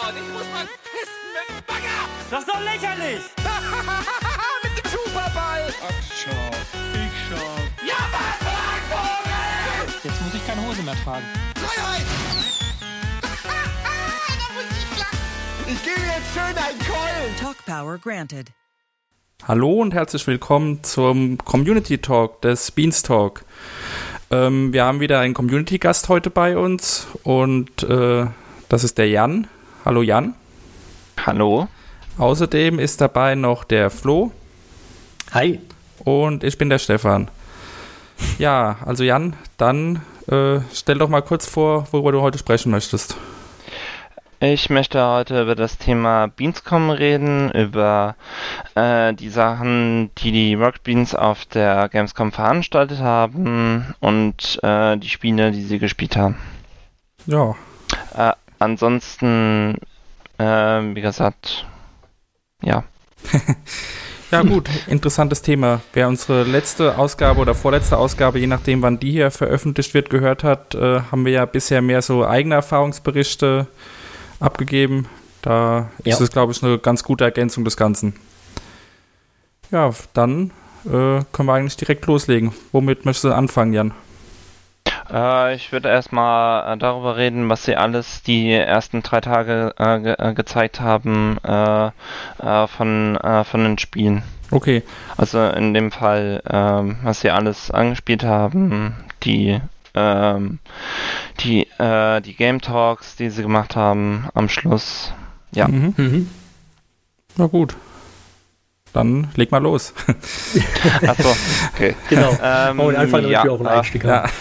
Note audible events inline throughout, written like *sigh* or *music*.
Gott, ich muss mal pissen mit dem Bagger! Das ist doch lächerlich! *laughs* mit dem Superball! Ach, schau, ich schau. Ja, was, Vogel! Jetzt muss ich keine Hose mehr tragen. Freiheit! da muss ich lachen. Ich gebe jetzt schön einen Keulen! Talk Power granted. Hallo und herzlich willkommen zum Community Talk des Beanstalk. Ähm, wir haben wieder einen Community-Gast heute bei uns und äh, das ist der Jan. Hallo Jan. Hallo. Außerdem ist dabei noch der Flo Hi. und ich bin der Stefan. Ja, also Jan, dann äh, stell doch mal kurz vor, worüber du heute sprechen möchtest. Ich möchte heute über das Thema Beanscom reden, über äh, die Sachen, die die Rock Beans auf der Gamescom veranstaltet haben und äh, die Spiele, die sie gespielt haben. Ja, Äh, ansonsten, äh, wie gesagt, ja. *laughs* Ja gut, interessantes Thema. Wer unsere letzte Ausgabe oder vorletzte Ausgabe, je nachdem wann die hier veröffentlicht wird, gehört hat, äh, haben wir ja bisher mehr so eigene Erfahrungsberichte abgegeben. Da Ja. ist es, glaube ich, eine ganz gute Ergänzung des Ganzen. Ja, dann äh, können wir eigentlich direkt loslegen. Womit möchtest du anfangen, Jan? Äh, ich würde erstmal äh, darüber reden, was sie alles die ersten drei Tage äh, ge äh, gezeigt haben äh, äh, von, äh, von den Spielen. Okay, Also in dem Fall, ähm, was sie alles angespielt haben, die, ähm, die, äh, die Game Talks, die sie gemacht haben am Schluss. Ja. Mhm. Mhm. Na gut. Dann leg mal los. *laughs* Achso, okay. Genau. Ähm, oh, einfach damit ja, wir auch einen äh, Einstieg haben. *laughs*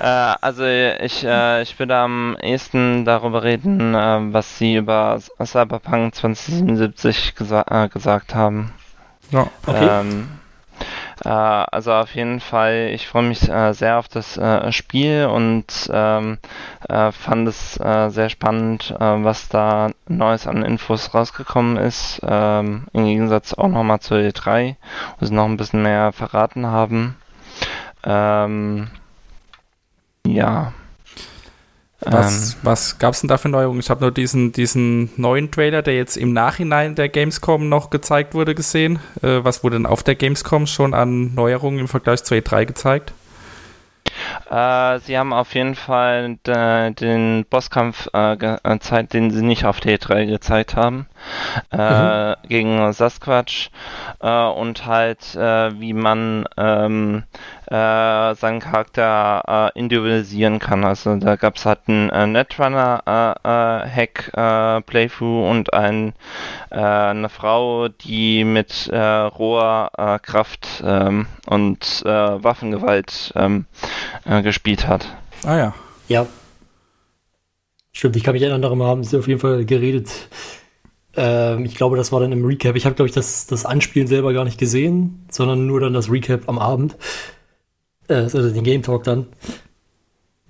Äh, also ich, äh, ich würde am ehesten darüber reden, äh, was sie über Cyberpunk 2077 gesa äh, gesagt haben. Ja. Okay. Ähm, äh, also auf jeden Fall, ich freue mich äh, sehr auf das äh, Spiel und ähm, äh, fand es äh, sehr spannend, äh, was da Neues an Infos rausgekommen ist. Ähm, Im Gegensatz auch nochmal zur E3, wo sie noch ein bisschen mehr verraten haben. Ähm, ja. Was, was gab es denn da für Neuerungen? Ich habe nur diesen, diesen neuen Trailer, der jetzt im Nachhinein der Gamescom noch gezeigt wurde, gesehen. Äh, was wurde denn auf der Gamescom schon an Neuerungen im Vergleich zur E3 gezeigt? Äh, sie haben auf jeden Fall de, den Bosskampf äh, ge- äh, gezeigt, den sie nicht auf der E3 gezeigt haben. Äh, Gegen Sasquatch. Äh, und halt, äh, wie man ähm, äh, seinen Charakter äh, individualisieren kann. Also da gab es halt einen äh, Netrunner-Hack äh, Playthrough und ein, äh, eine Frau, die mit äh, roher äh, Kraft ähm, und äh, Waffengewalt ähm, äh, gespielt hat. Ah ja. Ja. Stimmt, ich kann mich erinnern, darüber haben sie auf jeden Fall geredet. Ähm, ich glaube, das war dann im Recap. Ich habe, glaube ich, das, das Anspielen selber gar nicht gesehen, sondern nur dann das Recap am Abend. Äh, also den Game Talk dann.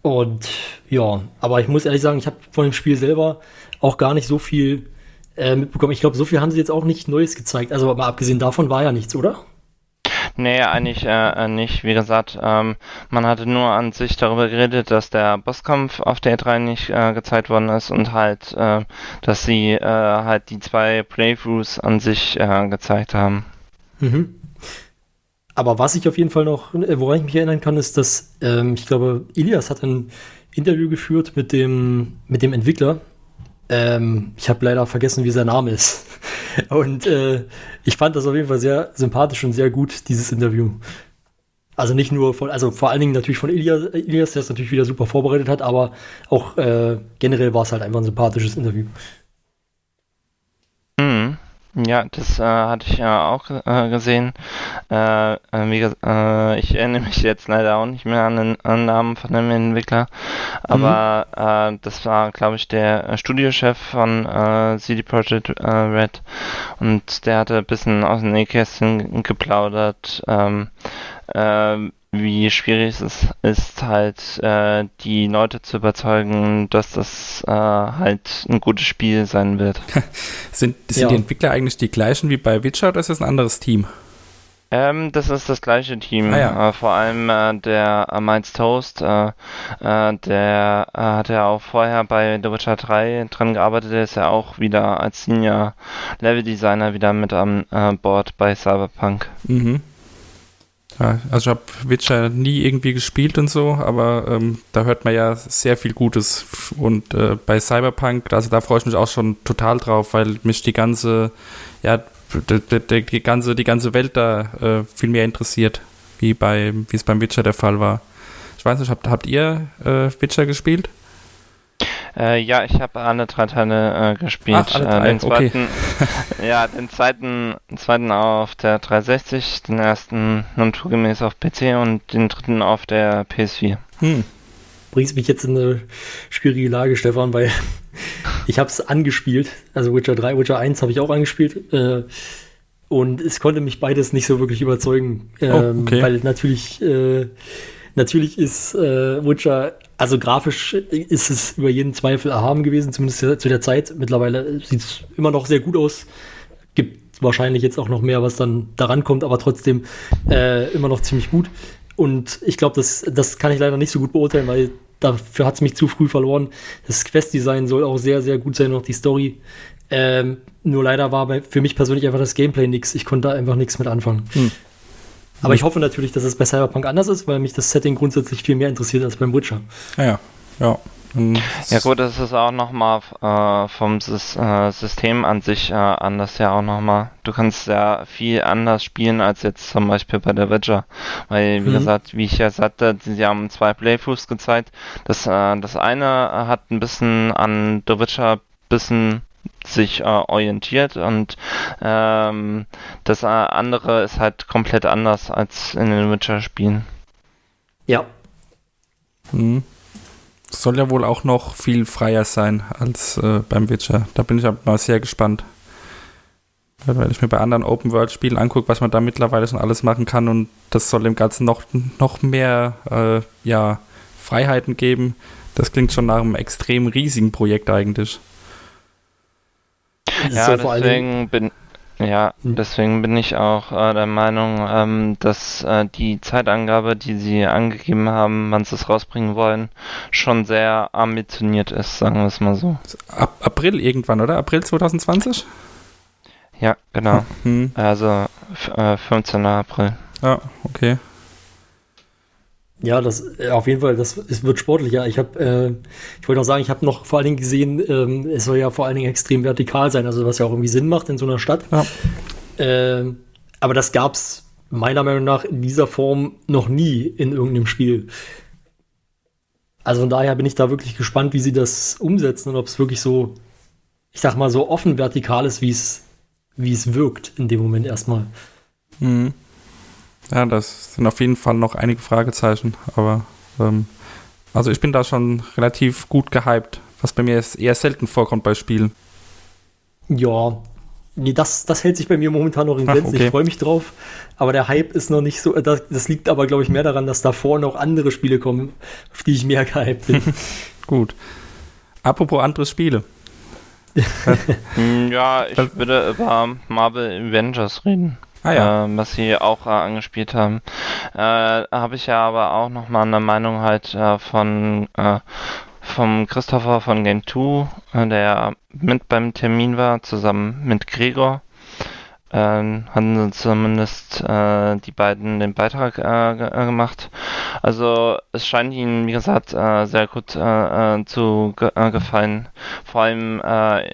Und ja, aber ich muss ehrlich sagen, ich habe von dem Spiel selber auch gar nicht so viel äh, mitbekommen. Ich glaube, so viel haben sie jetzt auch nicht Neues gezeigt. Also mal abgesehen davon war ja nichts, oder? Nee, eigentlich äh, nicht. Wie gesagt, ähm, man hatte nur an sich darüber geredet, dass der Bosskampf auf der E3 nicht äh, gezeigt worden ist und halt, äh, dass sie äh, halt die zwei Playthroughs an sich äh, gezeigt haben. Mhm. Aber was ich auf jeden Fall noch, äh, woran ich mich erinnern kann, ist, dass ähm, ich glaube, Ilias hat ein Interview geführt mit dem, mit dem Entwickler. Ähm, ich habe leider vergessen, wie sein Name ist. Und äh, ich fand das auf jeden Fall sehr sympathisch und sehr gut, dieses Interview. Also nicht nur von, also vor allen Dingen natürlich von Ilias, Ilias der es natürlich wieder super vorbereitet hat, aber auch äh, generell war es halt einfach ein sympathisches Interview. Mhm. Ja, das äh, hatte ich ja auch äh, gesehen. Äh, äh, wie, äh, ich erinnere mich jetzt leider auch nicht mehr an den, an den Namen von dem Entwickler, aber äh, das war, glaube ich, der äh, Studiochef von äh, CD Projekt äh, Red und der hatte ein bisschen aus dem Nähkästchen geplaudert, ähm, äh, wie schwierig es ist, halt äh, die Leute zu überzeugen, dass das äh, halt ein gutes Spiel sein wird. *laughs* Sind, sind Ja. die Entwickler eigentlich die gleichen wie bei Witcher oder ist das ein anderes Team? Ähm, das ist das gleiche Team. Ah, ja. äh, vor allem äh, der äh, Miles Toast, äh, äh, der äh, hat ja auch vorher bei The Witcher 3 dran gearbeitet. Der ist ja auch wieder als Senior Level Designer wieder mit am äh, Board bei Cyberpunk. Mhm. Ja, also ich habe Witcher nie irgendwie gespielt und so, aber ähm, da hört man ja sehr viel Gutes. Und äh, bei Cyberpunk, also da freue ich mich auch schon total drauf, weil mich die ganze, ja, die, die, die ganze, die ganze Welt da äh, viel mehr interessiert, wie bei, es beim Witcher der Fall war. Ich weiß nicht, habt, habt ihr äh, Witcher gespielt? Äh, ja, ich habe alle drei Teile äh, gespielt. Ach, alle Äh, drei, den okay. zweiten, *laughs* ja, den zweiten, den zweiten auf der 360, den ersten naturgemäß auf PC und den dritten auf der PS4. Hm. bringst mich jetzt in eine schwierige Lage, Stefan, weil *laughs* ich habe es angespielt. Also Witcher 3, Witcher 1 habe ich auch angespielt. Äh, und es konnte mich beides nicht so wirklich überzeugen. Ähm, okay. Weil natürlich, äh, natürlich ist äh, Witcher, also grafisch ist es über jeden Zweifel erhaben gewesen, zumindest zu der Zeit. Mittlerweile sieht es immer noch sehr gut aus. Gibt wahrscheinlich jetzt auch noch mehr, was dann daran kommt, aber trotzdem äh, immer noch ziemlich gut. Und ich glaube, das, das kann ich leider nicht so gut beurteilen, weil dafür hat es mich zu früh verloren. Das Quest-Design soll auch sehr, sehr gut sein, auch die Story. Ähm, nur leider war für mich persönlich einfach das Gameplay nix. Ich konnte da einfach nichts mit anfangen. Hm. Aber ich hoffe natürlich, dass es bei Cyberpunk anders ist, weil mich das Setting grundsätzlich viel mehr interessiert als beim Witcher. Ja, ja. ja. Ja gut, das ist auch nochmal äh, vom Sys äh, System an sich äh, anders ja auch nochmal. Du kannst ja viel anders spielen als jetzt zum Beispiel bei der Witcher. Weil, wie Mhm. gesagt, wie ich ja sagte, sie haben zwei Playthroughs gezeigt. Das, äh, das eine hat ein bisschen an The Witcher bisschen sich äh, orientiert und ähm, das äh, andere ist halt komplett anders als in den Witcher-Spielen. Ja. Hm. Soll ja wohl auch noch viel freier sein als äh, beim Witcher. Da bin ich aber mal sehr gespannt. Weil wenn ich mir bei anderen Open-World-Spielen angucke, was man da mittlerweile schon alles machen kann und das soll dem Ganzen noch, noch mehr äh, ja, Freiheiten geben. Das klingt schon nach einem extrem riesigen Projekt eigentlich. Ja, soll vor allen Dingen, deswegen bin, ja, Hm. deswegen bin ich auch äh, der Meinung, ähm, dass äh, die Zeitangabe, die sie angegeben haben, wann sie es rausbringen wollen, schon sehr ambitioniert ist, sagen wir es mal so. Ab April irgendwann, oder? April 2020? Ja, genau. Hm. Also äh, 15. April. Ja, okay. Ja, das äh, auf jeden Fall, das es wird sportlicher. Ich habe, äh, ich wollte auch sagen, ich habe noch vor allen Dingen gesehen, ähm, es soll ja vor allen Dingen extrem vertikal sein, also was ja auch irgendwie Sinn macht in so einer Stadt. Ja. Ähm, aber das gab's meiner Meinung nach in dieser Form noch nie in irgendeinem Spiel. Also von daher bin ich da wirklich gespannt, wie sie das umsetzen und ob es wirklich so, ich sag mal, so offen vertikal ist, wie es, wie es wirkt in dem Moment erstmal. Mhm. Ja, das sind auf jeden Fall noch einige Fragezeichen, aber ähm, also ich bin da schon relativ gut gehypt, was bei mir eher selten vorkommt bei Spielen. Ja, nee, das, das hält sich bei mir momentan noch in Ach, Grenzen. okay. Ich freue mich drauf. Aber der Hype ist noch nicht so. äh, Das, das liegt aber, glaube ich, mehr daran, dass davor noch andere Spiele kommen, auf die ich mehr gehypt bin. *laughs* Gut. Apropos andere Spiele. *laughs* Hm, Ja, ich würde über Marvel Avengers reden. Ah ja. äh, was sie auch äh, angespielt haben. Äh, Habe ich ja aber auch nochmal eine Meinung halt äh, von äh, vom Christopher von Game 2, äh, der mit beim Termin war, zusammen mit Gregor. Ähm, hatten sie zumindest äh, die beiden den Beitrag äh, äh, gemacht. Also es scheint ihnen, wie gesagt, äh, sehr gut äh, äh, zu ge gefallen. Vor allem,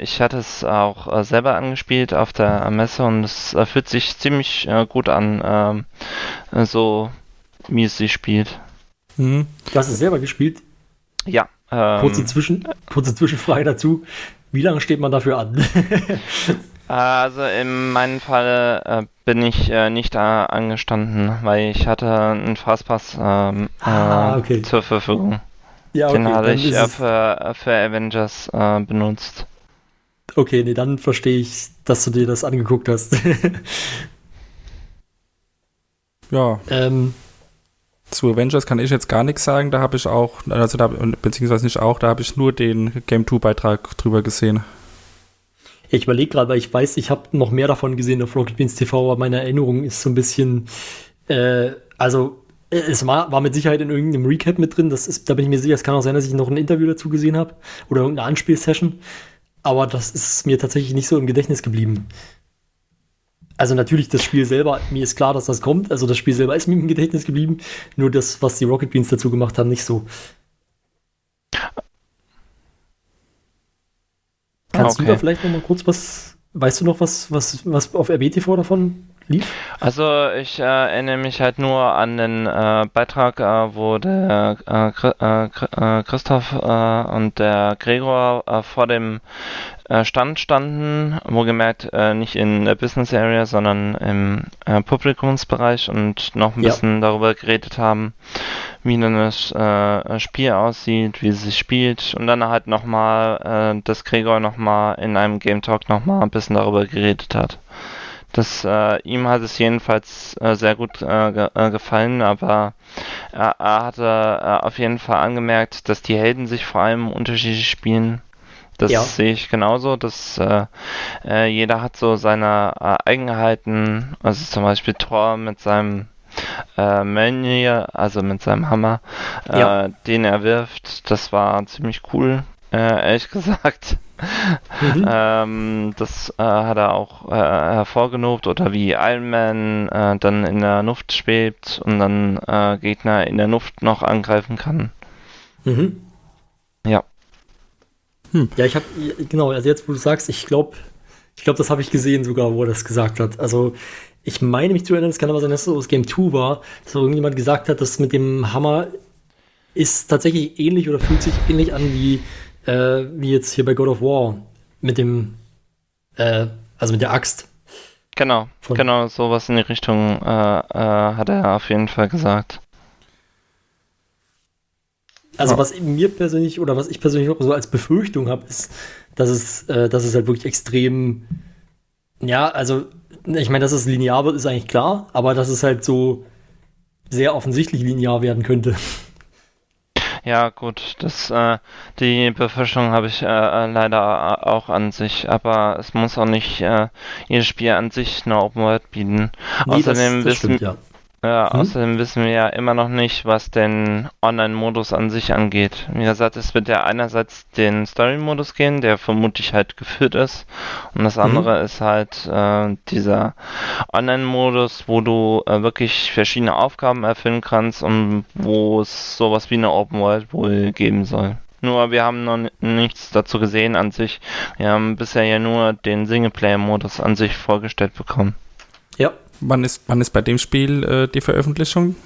ich hatte es auch selber angespielt auf der Messe und es fühlt sich ziemlich gut an, ähm, äh, so wie es sich spielt. Mhm. Du hast es selber gespielt. Ja. Ähm, Kurze, Zwischen, kurze Zwischenfrage dazu. Wie lange steht man dafür an? *laughs* Also in meinem Fall äh, bin ich äh, nicht äh, angestanden, weil ich hatte einen Fastpass ähm, Ah, äh, okay. zur Verfügung. ja, Den habe ich äh, für, für Avengers äh, benutzt. okay, nee, dann verstehe ich, dass du dir das angeguckt hast. *laughs* Ja, ähm, zu Avengers kann ich jetzt gar nichts sagen. Da habe ich auch, also da, beziehungsweise nicht auch, da habe ich nur den Game 2 Beitrag drüber gesehen. Ich überlege gerade, weil ich weiß, ich habe noch mehr davon gesehen auf Rocket Beans TV, aber meine Erinnerung ist so ein bisschen, äh, also äh, es war, war mit Sicherheit in irgendeinem Recap mit drin. Das ist, da bin ich mir sicher, es kann auch sein, dass ich noch ein Interview dazu gesehen habe oder irgendeine Anspielsession. Aber das ist mir tatsächlich nicht so im Gedächtnis geblieben. Also natürlich das Spiel selber, mir ist klar, dass das kommt. Also das Spiel selber ist mir im Gedächtnis geblieben. Nur das, was die Rocket Beans dazu gemacht haben, nicht so. Kannst okay. du da vielleicht noch mal kurz was, weißt du noch was, was, was auf RBTV davon lief? Also ich äh, erinnere mich halt nur an den äh, Beitrag, äh, wo der äh, äh, äh, Christoph und der Gregor vor dem Stand standen, wo gemerkt nicht in der Business Area, sondern im Publikumsbereich und noch ein ja. bisschen darüber geredet haben, wie dann das Spiel aussieht, wie es sich spielt und dann halt nochmal, dass Gregor nochmal in einem Game Talk nochmal ein bisschen darüber geredet hat. Das, äh, ihm hat es jedenfalls äh, sehr gut äh, ge äh, gefallen, aber er, er hatte äh, auf jeden Fall angemerkt, dass die Helden sich vor allem unterschiedlich spielen. Das ja. sehe ich genauso, dass äh, jeder hat so seine Eigenheiten. Also zum Beispiel Thor mit seinem äh, Mönje, also mit seinem Hammer, ja. den er wirft. Das war ziemlich cool, ehrlich *laughs* gesagt. Mhm. *laughs* Ähm, das äh, hat er auch äh, hervorgelobt oder wie Iron Man äh, dann in der Luft schwebt und dann äh, Gegner in der Luft noch angreifen kann. Mhm. Ja. Hm. Ja, ich habe genau, also jetzt wo du sagst, ich glaube, ich glaube, das habe ich gesehen sogar, wo er das gesagt hat. Also ich meine mich zu erinnern, es kann aber sein, dass es aus Game 2 war, dass irgendjemand gesagt hat, dass mit dem Hammer ist tatsächlich ähnlich oder fühlt sich ähnlich an wie äh, wie jetzt hier bei God of War mit dem, äh, also mit der Axt. Genau, Von genau, sowas in die Richtung äh, äh hat er auf jeden Fall gesagt. Also ja. was mir persönlich oder was ich persönlich auch so als Befürchtung habe, ist, dass es, äh, dass es halt wirklich extrem, ja, also ich meine, dass es linear wird, ist eigentlich klar, aber dass es halt so sehr offensichtlich linear werden könnte. Ja, gut, das, äh, die Befürchtung habe ich äh, äh leider äh, auch an sich, aber es muss auch nicht äh, jedes Spiel an sich eine Open World bieten. Nee, Außerdem das, das wissen, stimmt, ja. Ja, hm? außerdem wissen wir ja immer noch nicht, was den Online-Modus an sich angeht. Wie gesagt, es wird ja einerseits den Story-Modus gehen, der vermutlich halt geführt ist. Und das mhm. andere mhm. ist halt äh, dieser Online-Modus, wo du äh, wirklich verschiedene Aufgaben erfüllen kannst und wo es sowas wie eine Open World wohl geben soll. Nur wir haben noch nichts dazu gesehen an sich. Wir haben bisher ja nur den Singleplayer-Modus an sich vorgestellt bekommen. Wann ist, wann ist bei dem Spiel äh, die Veröffentlichung?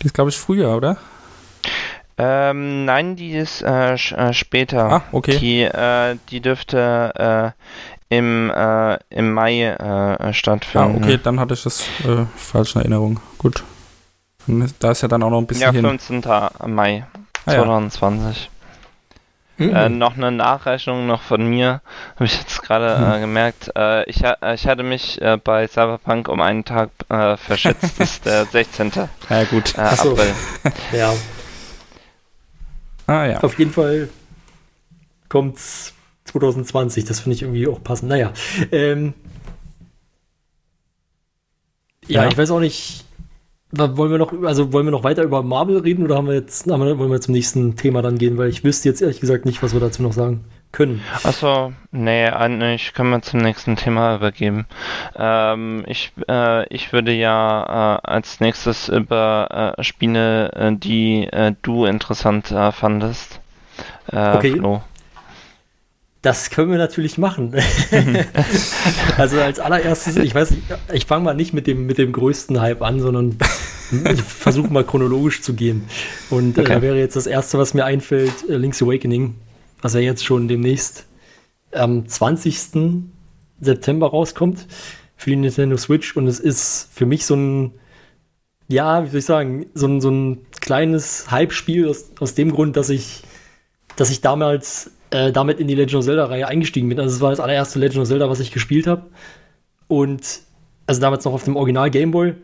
Die ist, glaube ich, früher, oder? Ähm, nein, die ist äh, äh, später. Ah, okay. Die, äh, die dürfte äh, im, äh, im Mai äh, stattfinden. Ah, okay, dann hatte ich das falsch in Erinnerung. Gut. Da ist ja dann auch noch ein bisschen. Ja, 15. Hin. Mai ah, 2020. Ja. Mhm. Äh, noch eine Nachrechnung noch von mir, habe ich jetzt gerade mhm. äh, gemerkt. Äh, ich, ich hatte mich äh, bei Cyberpunk um einen Tag äh, verschätzt, das ist der *laughs* 16. Ja, gut. Äh, April. *laughs* ja. Ah, ja. Auf jeden Fall kommt 2020, das finde ich irgendwie auch passend. Naja, ähm, ja, ja, ich weiß auch nicht, wollen wir noch, also wollen wir noch weiter über Marvel reden oder haben wir jetzt, haben wir, wollen wir zum nächsten Thema dann gehen? Weil ich wüsste jetzt ehrlich gesagt nicht, was wir dazu noch sagen können. Achso, nee, eigentlich können wir zum nächsten Thema übergeben. Ähm, ich, äh, ich würde ja äh, als nächstes über äh, Spiele, äh, die äh, du interessant äh, fandest. okay. Flo. Das können wir natürlich machen. *laughs* also als allererstes, ich weiß, ich fange mal nicht mit dem, mit dem größten Hype an, sondern ich versuche mal chronologisch zu gehen. Und äh, okay. äh, da wäre jetzt das erste, was mir einfällt, äh, Link's Awakening, was ja jetzt schon demnächst am 20. September rauskommt für die Nintendo Switch. Und es ist für mich so ein, ja, wie soll ich sagen, so ein, so ein kleines Hype-Spiel aus, aus dem Grund, dass ich, dass ich damals äh, damit in die Legend of Zelda-Reihe eingestiegen bin. Also es war das allererste Legend of Zelda, was ich gespielt habe. Und also damals noch auf dem Original Game Boy.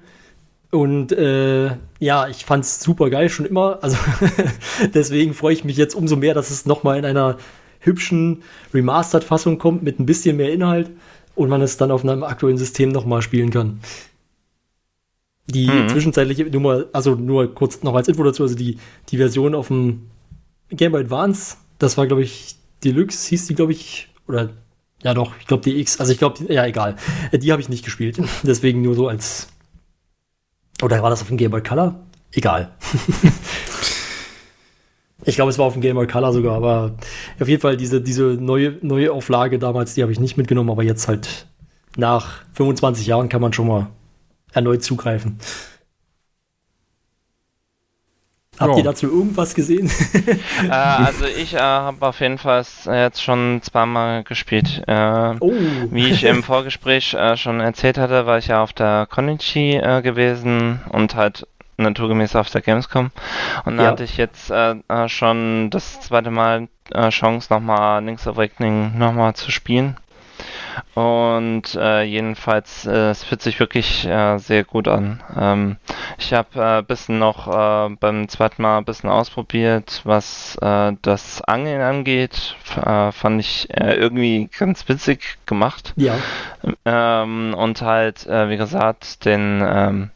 Und äh, ja, ich fand es super geil schon immer. Also *laughs* deswegen freue ich mich jetzt umso mehr, dass es nochmal in einer hübschen Remastered-Fassung kommt mit ein bisschen mehr Inhalt und man es dann auf einem aktuellen System nochmal spielen kann. Die mhm. zwischenzeitliche Nummer, also nur kurz noch als Info dazu, also die, die Version auf dem Game Boy Advance, das war, glaube ich, Deluxe, hieß die, glaube ich, oder ja doch, ich glaube die X, also ich glaube, ja egal, die habe ich nicht gespielt, *laughs* deswegen nur so als, oder war das auf dem Game Boy Color? Egal. *laughs* ich glaube, es war auf dem Game Boy Color sogar, aber auf jeden Fall diese, diese neue, neue Auflage damals, die habe ich nicht mitgenommen, aber jetzt halt nach 25 Jahren kann man schon mal erneut zugreifen. Habt ihr dazu irgendwas gesehen? äh, also ich äh, habe auf jeden Fall jetzt schon zweimal gespielt. Äh, oh. Wie ich im *laughs* Vorgespräch äh, schon erzählt hatte, war ich ja auf der Konichi äh, gewesen und halt naturgemäß auf der Gamescom. Und da ja. hatte ich jetzt äh, schon das zweite Mal Chance, nochmal Link's Awakening nochmal zu spielen. Und äh, jedenfalls, äh, es fühlt sich wirklich äh, sehr gut an. Ähm, ich habe ein äh, bisschen noch äh, beim zweiten Mal ein bisschen ausprobiert, was äh, das Angeln angeht. F fand ich irgendwie ganz witzig gemacht. Ja. Ähm, und halt, wie gesagt, den ähm,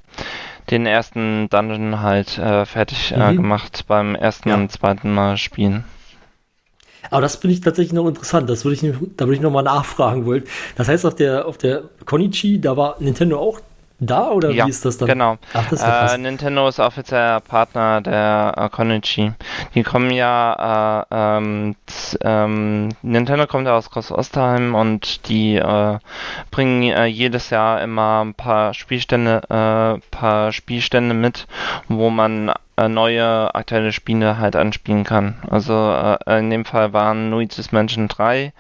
den ersten Dungeon halt fertig mhm. gemacht beim ersten ja. und zweiten Mal spielen. Aber das finde ich tatsächlich noch interessant. Das würde ich, da würde ich noch mal nachfragen wollen. Das heißt, auf der, auf der Konichi, da war Nintendo auch da oder ja, wie ist das dann? Genau. Ach, das ist äh, Nintendo ist offizieller Partner der äh, Konichi. Die kommen ja, äh, ähm, ähm, Nintendo kommt ja aus Groß-Ostheim und die äh, bringen äh, jedes Jahr immer ein paar Spielstände, äh, paar Spielstände mit, wo man äh, neue aktuelle Spiele halt anspielen kann. Also äh, in dem Fall waren Luigi's Mansion 3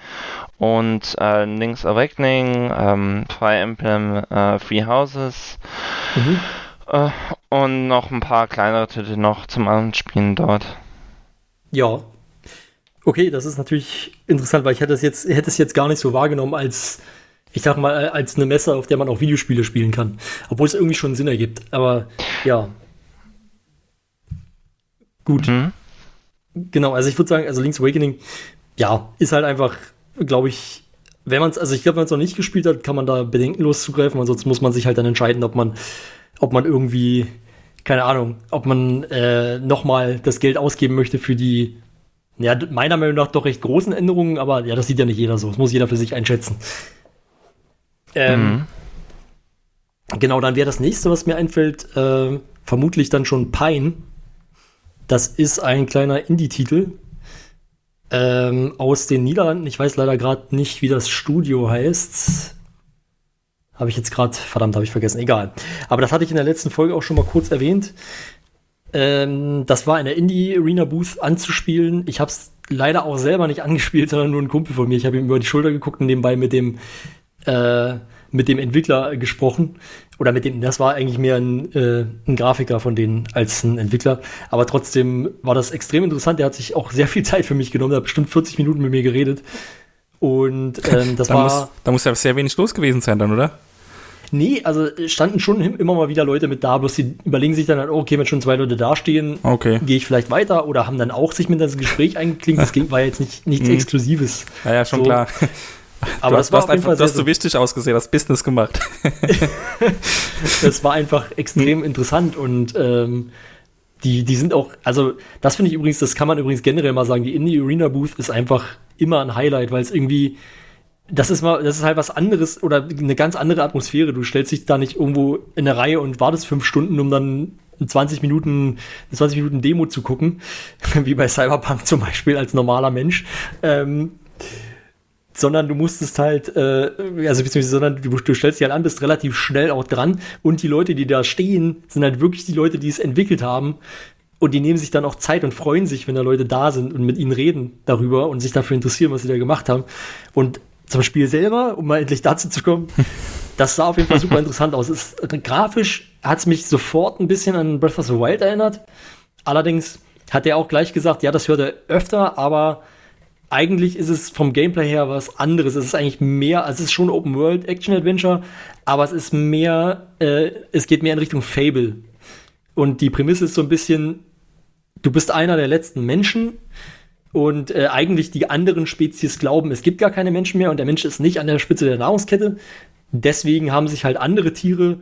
und äh, Link's Awakening, ähm, Fire Emblem äh, Free Houses mhm. äh, und noch ein paar kleinere Titel noch zum Anspielen dort. Ja. Okay, das ist natürlich interessant, weil ich hätte es jetzt, hätte es jetzt gar nicht so wahrgenommen als, ich sag mal, als eine Messe, auf der man auch Videospiele spielen kann. Obwohl es irgendwie schon Sinn ergibt. Aber ja, gut. Mhm. Genau, also ich würde sagen, also Link's Awakening, ja, ist halt einfach, glaube ich, wenn man es, also ich glaube, wenn man es noch nicht gespielt hat, kann man da bedenkenlos zugreifen, ansonsten muss man sich halt dann entscheiden, ob man, ob man irgendwie, keine Ahnung, ob man äh, nochmal das Geld ausgeben möchte für die, ja, meiner Meinung nach doch recht großen Änderungen, aber ja, das sieht ja nicht jeder so. Das muss jeder für sich einschätzen. Ähm, mhm. Genau, dann wäre das nächste, was mir einfällt, äh, vermutlich dann schon Pine. Das ist ein kleiner Indie-Titel ähm, aus den Niederlanden. Ich weiß leider gerade nicht, wie das Studio heißt. Habe ich jetzt gerade, verdammt, habe ich vergessen. Egal. Aber das hatte ich in der letzten Folge auch schon mal kurz erwähnt. Ähm, das war in der Indie-Arena-Booth anzuspielen. Ich habe es leider auch selber nicht *laughs* angespielt, sondern nur ein Kumpel von mir. Ich habe ihm über die Schulter geguckt und nebenbei mit dem äh, mit dem Entwickler gesprochen. Oder mit dem, das war eigentlich mehr ein, äh, ein Grafiker von denen als ein Entwickler. Aber trotzdem war das extrem interessant. Der hat sich auch sehr viel Zeit für mich genommen. Der hat bestimmt 40 Minuten mit mir geredet. Und *laughs* ähm, das da war. Muss, da muss ja sehr wenig los gewesen sein dann, oder? Nee, also standen schon immer mal wieder Leute mit da, bloß die überlegen sich dann halt, okay, wenn schon zwei Leute dastehen, okay. gehe ich vielleicht weiter oder haben dann auch sich mit das Gespräch eingeklinkt. Das *laughs* war ja jetzt nicht, nichts mhm. Exklusives. Ja, ja, schon so. klar. *laughs* *laughs* Aber du das war hast einfach, du hast so wichtig ausgesehen, hast Business gemacht. *laughs* das war einfach extrem interessant und ähm, die, die sind auch, also das finde ich übrigens, das kann man übrigens generell mal sagen, die Indie Arena Booth ist einfach immer ein Highlight, weil es irgendwie, das ist mal, das ist halt was anderes oder eine ganz andere Atmosphäre. Du stellst dich da nicht irgendwo in eine Reihe und wartest fünf Stunden, um dann 20 Minuten, 20 Minuten Demo zu gucken, *laughs* wie bei Cyberpunk zum Beispiel als normaler Mensch. Ähm, sondern du musstest halt, äh, also beziehungsweise, sondern du, du stellst dich halt an, bist relativ schnell auch dran und die Leute, die da stehen, sind halt wirklich die Leute, die es entwickelt haben und die nehmen sich dann auch Zeit und freuen sich, wenn da Leute da sind und mit ihnen reden darüber und sich dafür interessieren, was sie da gemacht haben. Und zum Spiel selber, um mal endlich dazu zu kommen, *laughs* das sah auf jeden Fall super interessant aus. Es, grafisch hat es mich sofort ein bisschen an Breath of the Wild erinnert. Allerdings hat er auch gleich gesagt, ja, das hört er öfter, aber eigentlich ist es vom Gameplay her was anderes. Es ist eigentlich mehr, also es ist schon Open World Action Adventure, aber es ist mehr, äh, es geht mehr in Richtung Fable. Und die Prämisse ist so ein bisschen, du bist einer der letzten Menschen und äh, eigentlich die anderen Spezies glauben, es gibt gar keine Menschen mehr und der Mensch ist nicht an der Spitze der Nahrungskette. Deswegen haben sich halt andere Tiere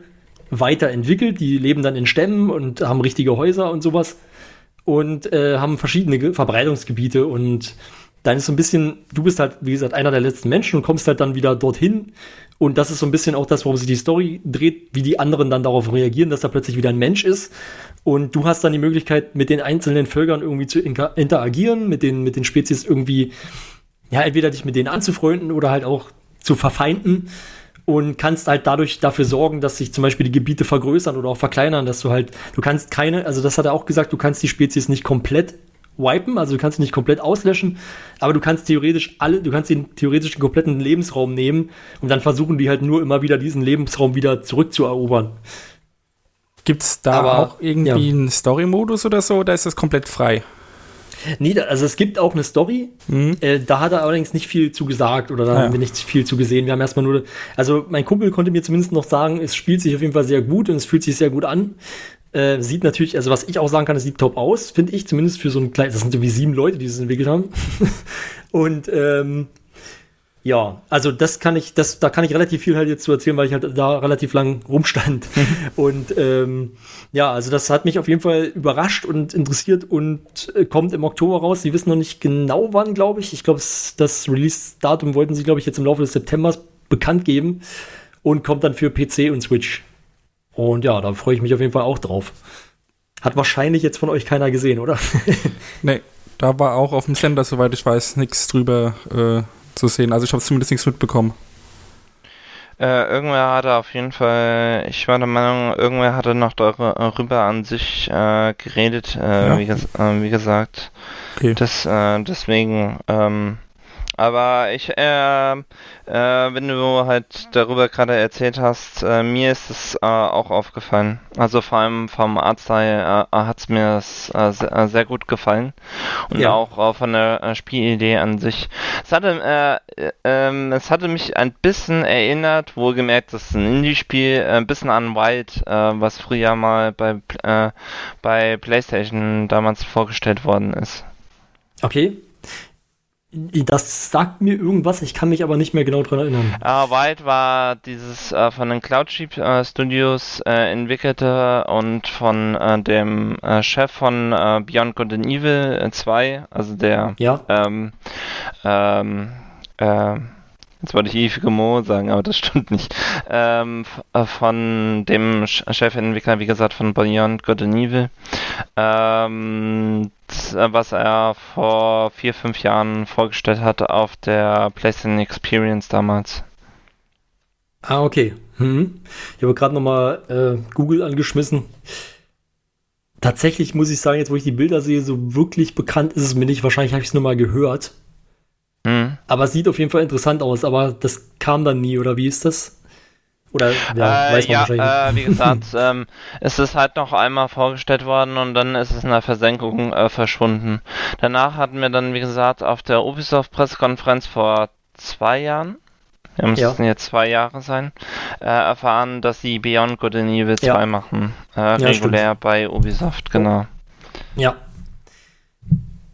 weiterentwickelt, die leben dann in Stämmen und haben richtige Häuser und sowas und äh, haben verschiedene Verbreitungsgebiete und dann ist so ein bisschen, du bist halt, wie gesagt, einer der letzten Menschen und kommst halt dann wieder dorthin. Und das ist so ein bisschen auch das, worum sich die Story dreht, wie die anderen dann darauf reagieren, dass da plötzlich wieder ein Mensch ist. Und du hast dann die Möglichkeit, mit den einzelnen Völkern irgendwie zu interagieren, mit den, mit den Spezies irgendwie, ja, entweder dich mit denen anzufreunden oder halt auch zu verfeinden und kannst halt dadurch dafür sorgen, dass sich zum Beispiel die Gebiete vergrößern oder auch verkleinern, dass du halt, du kannst keine, also das hat er auch gesagt, du kannst die Spezies nicht komplett wipen, also du kannst sie nicht komplett auslöschen, aber du kannst theoretisch alle, du kannst den theoretischen kompletten Lebensraum nehmen und dann versuchen die halt nur immer wieder diesen Lebensraum wieder zurückzuerobern. Gibt es da aber, auch irgendwie ja. einen Story-Modus oder so, oder ist das komplett frei? Nee, also es gibt auch eine Story. Mhm. Äh, da hat er allerdings nicht viel zu gesagt oder da ja. haben wir nicht viel zu gesehen. Wir haben erstmal nur, also mein Kumpel konnte mir zumindest noch sagen, es spielt sich auf jeden Fall sehr gut und es fühlt sich sehr gut an. Äh, sieht natürlich, also was ich auch sagen kann, es sieht top aus, finde ich, zumindest für so ein kleines, das sind irgendwie sieben Leute, die es entwickelt haben. *laughs* und ähm, ja, also das kann ich, das, da kann ich relativ viel halt jetzt zu erzählen, weil ich halt da relativ lang rumstand. *laughs* und ähm, ja, also das hat mich auf jeden Fall überrascht und interessiert und äh, kommt im Oktober raus. Sie wissen noch nicht genau wann, glaube ich. Ich glaube, das Release-Datum wollten sie, glaube ich, jetzt im Laufe des Septembers bekannt geben und kommt dann für PC und Switch. Und ja, da freue ich mich auf jeden Fall auch drauf. Hat wahrscheinlich jetzt von euch keiner gesehen, oder? *laughs* nee, da war auch auf dem Sender, soweit ich weiß, nichts drüber äh, zu sehen. Also ich habe zumindest nichts mitbekommen. Äh, irgendwer hatte auf jeden Fall, ich war der Meinung, irgendwer hatte noch darüber an sich äh, geredet, äh, ja. wie, ges äh, wie, gesagt. Okay. Das, äh, deswegen, ähm, aber ich, äh, äh, wenn du halt darüber gerade erzählt hast, äh, mir ist es äh, auch aufgefallen. Also vor allem vom Artstyle äh, hat es mir äh, sehr, äh, sehr, gut gefallen. Und ja. auch von der äh, Spielidee an sich. Es hatte, äh, ähm, es hatte mich ein bisschen erinnert, wohlgemerkt, das ist ein Indie-Spiel, ein bisschen an Wild, was früher mal bei, bei PlayStation damals vorgestellt worden ist. Okay, das sagt mir irgendwas, ich kann mich aber nicht mehr genau dran erinnern. Uh, Wild war dieses uh, von den Cloud Sheep uh, Studios äh, entwickelte und von dem Chef von Beyond Good and Evil 2, also der ja. ähm, ähm, jetzt wollte ich ewige Mo sagen, aber das stimmt nicht, ähm, von dem Chefentwickler, wie gesagt, von Beyond Good and Evil, ähm, was er vor vier, fünf Jahren vorgestellt hatte auf der PlayStation Experience damals. Ah, okay. Hm. Ich habe gerade nochmal äh, Google angeschmissen. Tatsächlich muss ich sagen, jetzt wo ich die Bilder sehe, so wirklich bekannt ist es mir nicht. Wahrscheinlich habe ich es nur mal gehört. Hm. Aber sieht auf jeden Fall interessant aus. Aber das kam dann nie, oder wie ist das? Oder ja, äh, weiß man ja, wahrscheinlich. Äh, wie gesagt, *laughs* ähm, es ist halt noch einmal vorgestellt worden und dann ist es in der Versenkung äh, verschwunden. Danach hatten wir dann, wie gesagt, auf der Ubisoft-Pressekonferenz vor zwei Jahren, ja, müssten ja. jetzt zwei Jahre sein, äh, erfahren, dass sie Beyond Good and Evil 2 ja. machen. Äh, regulär ja, bei Ubisoft, genau. Ja.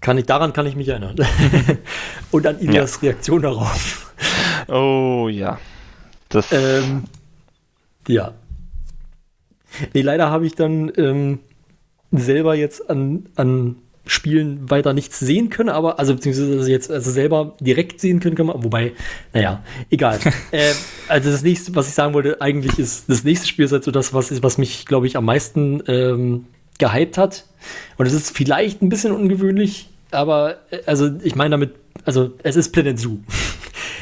Kann ich, daran kann ich mich erinnern. *laughs* und an Ilias Reaktion darauf. *laughs* Oh ja. Das ähm, ja. Nee, leider habe ich dann ähm, selber jetzt an, an Spielen weiter nichts sehen können, aber, also beziehungsweise jetzt also selber direkt sehen können, kann man, wobei, naja, egal. *laughs* äh, also das nächste, was ich sagen wollte, eigentlich ist, das nächste Spiel ist halt so das, was, ist, was mich, glaube ich, am meisten ähm, gehypt hat. Und es ist vielleicht ein bisschen ungewöhnlich, aber, äh, also ich meine damit, also es ist Planet Zoo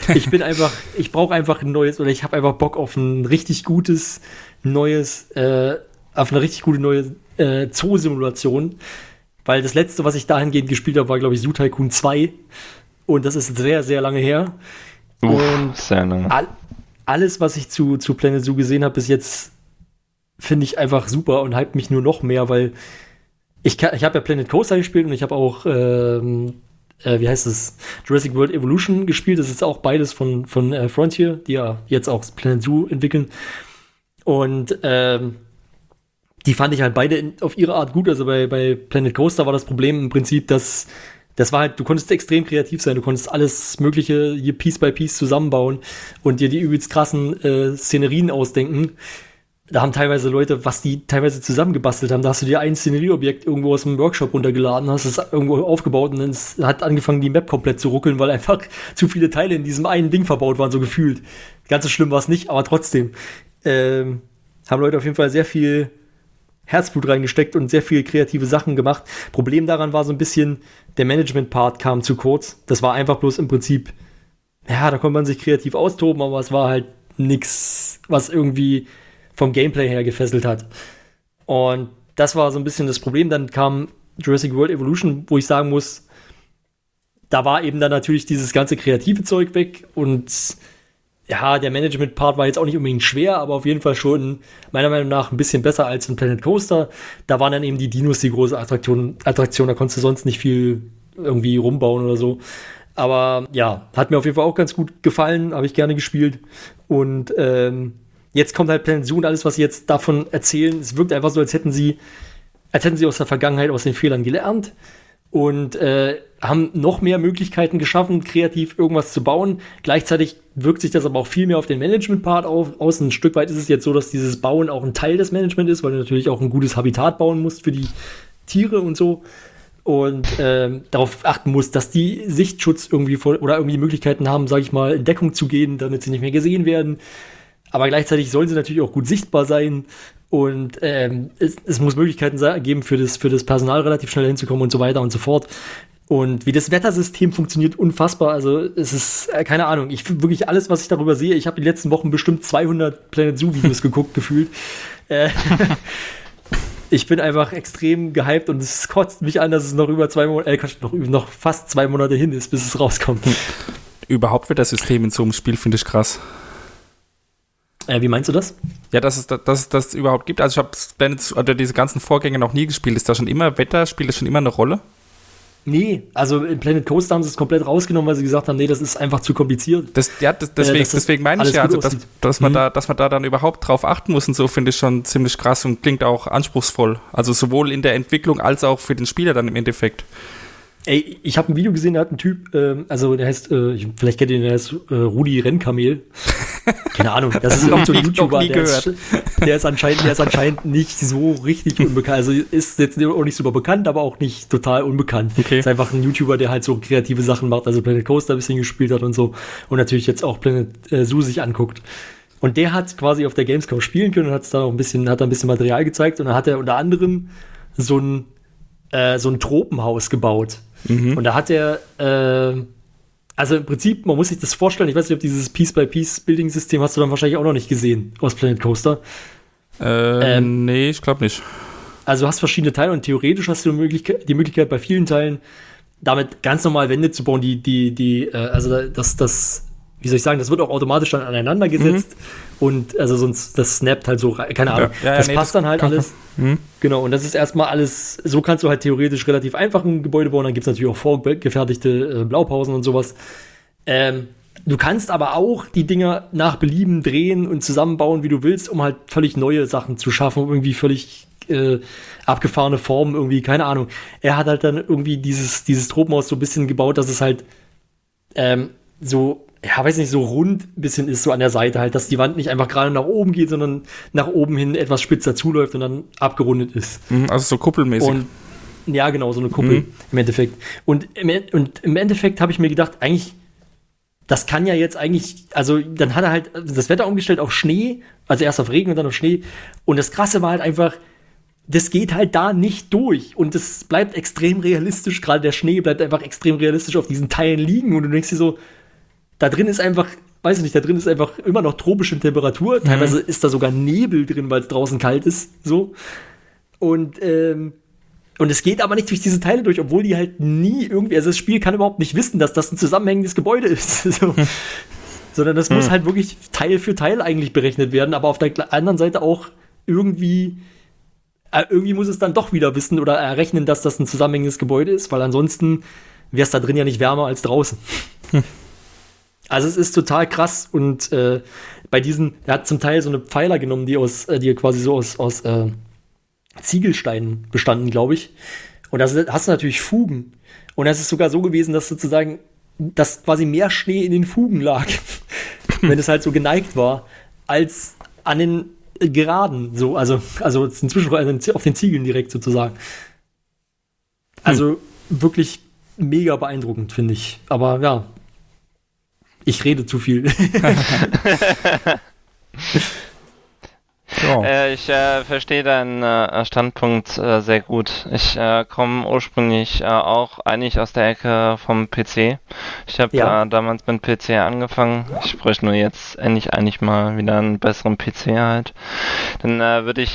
*laughs* ich bin einfach, ich brauche einfach ein neues oder ich habe einfach Bock auf ein richtig gutes neues, äh, auf eine richtig gute neue äh, Zoo-Simulation. Weil das letzte, was ich dahingehend gespielt habe, war, glaube ich, Zoo Tycoon 2. Und das ist sehr, sehr lange her. Uff, und sehr lange. All, alles, was ich zu, zu Planet Zoo gesehen habe bis jetzt, finde ich einfach super und hype mich nur noch mehr, weil ich, ich habe ja Planet Coaster gespielt und ich habe auch ähm, äh, wie heißt es, Jurassic World Evolution gespielt. Das ist auch beides von, von äh, Frontier, die ja jetzt auch Planet Zoo entwickeln. Und ähm, die fand ich halt beide in, auf ihre Art gut. Also bei, bei Planet Coaster war das Problem im Prinzip, dass das war halt, du konntest extrem kreativ sein, du konntest alles Mögliche hier Piece by Piece zusammenbauen und dir die übelst krassen äh, Szenerien ausdenken. Da haben teilweise Leute, was die teilweise zusammengebastelt haben, da hast du dir ein Szenerieobjekt irgendwo aus dem Workshop runtergeladen, hast es irgendwo aufgebaut und dann hat angefangen, die Map komplett zu ruckeln, weil einfach *laughs* zu viele Teile in diesem einen Ding verbaut waren, so gefühlt. Ganz so schlimm war es nicht, aber trotzdem. Ähm, haben Leute auf jeden Fall sehr viel Herzblut reingesteckt und sehr viel kreative Sachen gemacht. Problem daran war so ein bisschen, der Management-Part kam zu kurz. Das war einfach bloß im Prinzip, ja, da konnte man sich kreativ austoben, aber es war halt nichts, was irgendwie vom Gameplay her gefesselt hat. Und das war so ein bisschen das Problem. Dann kam Jurassic World Evolution, wo ich sagen muss, da war eben dann natürlich dieses ganze kreative Zeug weg und ja, der Management-Part war jetzt auch nicht unbedingt schwer, aber auf jeden Fall schon meiner Meinung nach ein bisschen besser als in Planet Coaster. Da waren dann eben die Dinos die große Attraktion, Attraktion da konntest du sonst nicht viel irgendwie rumbauen oder so. Aber ja, hat mir auf jeden Fall auch ganz gut gefallen, habe ich gerne gespielt. Und ähm, jetzt kommt halt Planet alles, was sie jetzt davon erzählen. Es wirkt einfach so, als hätten sie, als hätten sie aus der Vergangenheit, aus den Fehlern gelernt und äh, haben noch mehr Möglichkeiten geschaffen, kreativ irgendwas zu bauen. Gleichzeitig wirkt sich das aber auch viel mehr auf den Management-Part aus. Ein Stück weit ist es jetzt so, dass dieses Bauen auch ein Teil des Management ist, weil du natürlich auch ein gutes Habitat bauen musst für die Tiere und so. Und ähm, darauf achten musst, dass die Sichtschutz irgendwie vor, oder irgendwie Möglichkeiten haben, sage ich mal, in Deckung zu gehen, damit sie nicht mehr gesehen werden. Aber gleichzeitig sollen sie natürlich auch gut sichtbar sein. Und ähm, es, es muss Möglichkeiten geben, für das, für das Personal relativ schnell hinzukommen und so weiter und so fort. Und wie das Wettersystem funktioniert, unfassbar. Also es ist, äh, keine Ahnung, ich wirklich alles, was ich darüber sehe, ich habe die letzten Wochen bestimmt 200 Planet Zoo Videos *laughs* geguckt, gefühlt. Äh, *laughs* ich bin einfach extrem gehypt und es kotzt mich an, dass es noch über zwei Monate, äh, noch, noch fast zwei Monate hin ist, bis es rauskommt. Überhaupt Wettersystem in so einem Spiel finde ich krass. Äh, wie meinst du das? Ja, dass es, dass es das überhaupt gibt. Also ich habe Planet oder diese ganzen Vorgänge noch nie gespielt. Ist da schon immer Wetter? Spielt das schon immer eine Rolle? Nee, also in Planet Coaster haben sie es komplett rausgenommen, weil sie gesagt haben, nee, das ist einfach zu kompliziert. Das, ja, das, deswegen, äh, deswegen meine ich ja, also, dass, dass, man mhm. da, dass man da dann überhaupt drauf achten muss und so, finde ich schon ziemlich krass und klingt auch anspruchsvoll. Also sowohl in der Entwicklung als auch für den Spieler dann im Endeffekt. Ey, ich habe ein Video gesehen, da hat ein Typ, ähm, also der heißt, äh, vielleicht kennt ihr den, der heißt äh, Rudi Rennkamel. *laughs* Keine Ahnung, das ist irgendein so ein YouTuber, der ist, der ist, anscheinend, der ist anscheinend nicht so richtig unbekannt. Also ist jetzt auch nicht super bekannt, aber auch nicht total unbekannt. Okay. Ist einfach ein YouTuber, der halt so kreative Sachen macht, also Planet Coaster ein bisschen gespielt hat und so. Und natürlich jetzt auch Planet äh, Zoo sich anguckt. Und der hat quasi auf der Gamescom spielen können und hat da auch ein bisschen, hat da ein bisschen Material gezeigt. Und dann hat er unter anderem so ein, äh, so ein Tropenhaus gebaut Mhm. Und da hat er, äh, also im Prinzip, man muss sich das vorstellen, ich weiß nicht, ob dieses Piece-by-Piece-Building-System hast du dann wahrscheinlich auch noch nicht gesehen aus Planet Coaster. Äh, ähm, nee, ich glaube nicht. Also du hast verschiedene Teile und theoretisch hast du die Möglichkeit, die Möglichkeit bei vielen Teilen damit ganz normal Wände zu bauen, die, die, die, äh, also das, das wie soll ich sagen, das wird auch automatisch dann aneinander gesetzt mhm. und also sonst, das snappt halt so, keine Ahnung. Ja, ja, das nee, passt das dann halt alles. Mhm. Genau, und das ist erstmal alles, so kannst du halt theoretisch relativ einfach ein Gebäude bauen, dann gibt es natürlich auch vorgefertigte äh, Blaupausen und sowas. Ähm, du kannst aber auch die Dinger nach Belieben drehen und zusammenbauen, wie du willst, um halt völlig neue Sachen zu schaffen, irgendwie völlig äh, abgefahrene Formen, irgendwie, keine Ahnung. Er hat halt dann irgendwie dieses, dieses Tropenhaus so ein bisschen gebaut, dass es halt ähm, so ja, weiß nicht, so rund ein bisschen ist so an der Seite halt, dass die Wand nicht einfach gerade nach oben geht, sondern nach oben hin etwas spitzer zuläuft und dann abgerundet ist. Mhm, also so kuppelmäßig. Und, ja, genau, so eine Kuppel mhm. im Endeffekt. Und im, und im Endeffekt habe ich mir gedacht, eigentlich, das kann ja jetzt eigentlich, also dann hat er halt das Wetter umgestellt auf Schnee, also erst auf Regen und dann auf Schnee. Und das Krasse war halt einfach, das geht halt da nicht durch. Und es bleibt extrem realistisch, gerade der Schnee bleibt einfach extrem realistisch auf diesen Teilen liegen. Und du denkst dir so, da drin ist einfach, weiß ich nicht, da drin ist einfach immer noch tropische Temperatur. Mhm. Teilweise ist da sogar Nebel drin, weil es draußen kalt ist. So. Und, ähm, und es geht aber nicht durch diese Teile durch, obwohl die halt nie irgendwie, also das Spiel kann überhaupt nicht wissen, dass das ein zusammenhängendes Gebäude ist. *laughs* so. Sondern das mhm. muss halt wirklich Teil für Teil eigentlich berechnet werden, aber auf der anderen Seite auch irgendwie, äh, irgendwie muss es dann doch wieder wissen oder errechnen, dass das ein zusammenhängendes Gebäude ist, weil ansonsten wäre es da drin ja nicht wärmer als draußen. Also es ist total krass und äh, bei diesen, er hat zum Teil so eine Pfeiler genommen, die aus, äh, die quasi so aus, aus äh, Ziegelsteinen bestanden, glaube ich. Und da hast du natürlich Fugen. Und es ist sogar so gewesen, dass sozusagen, dass quasi mehr Schnee in den Fugen lag, *laughs* wenn es halt so geneigt war, als an den Geraden, so, also, also inzwischen auf den Ziegeln direkt sozusagen. Also hm. wirklich mega beeindruckend, finde ich. Aber ja, ich rede zu viel. *laughs* *laughs* Ja. Äh, ich äh, verstehe deinen äh, Standpunkt äh, sehr gut. Ich äh, komme ursprünglich äh, auch eigentlich aus der Ecke vom PC. Ich habe ja. damals mit PC angefangen. Ich bräuchte nur jetzt endlich eigentlich mal wieder einen besseren PC halt. Dann würde ich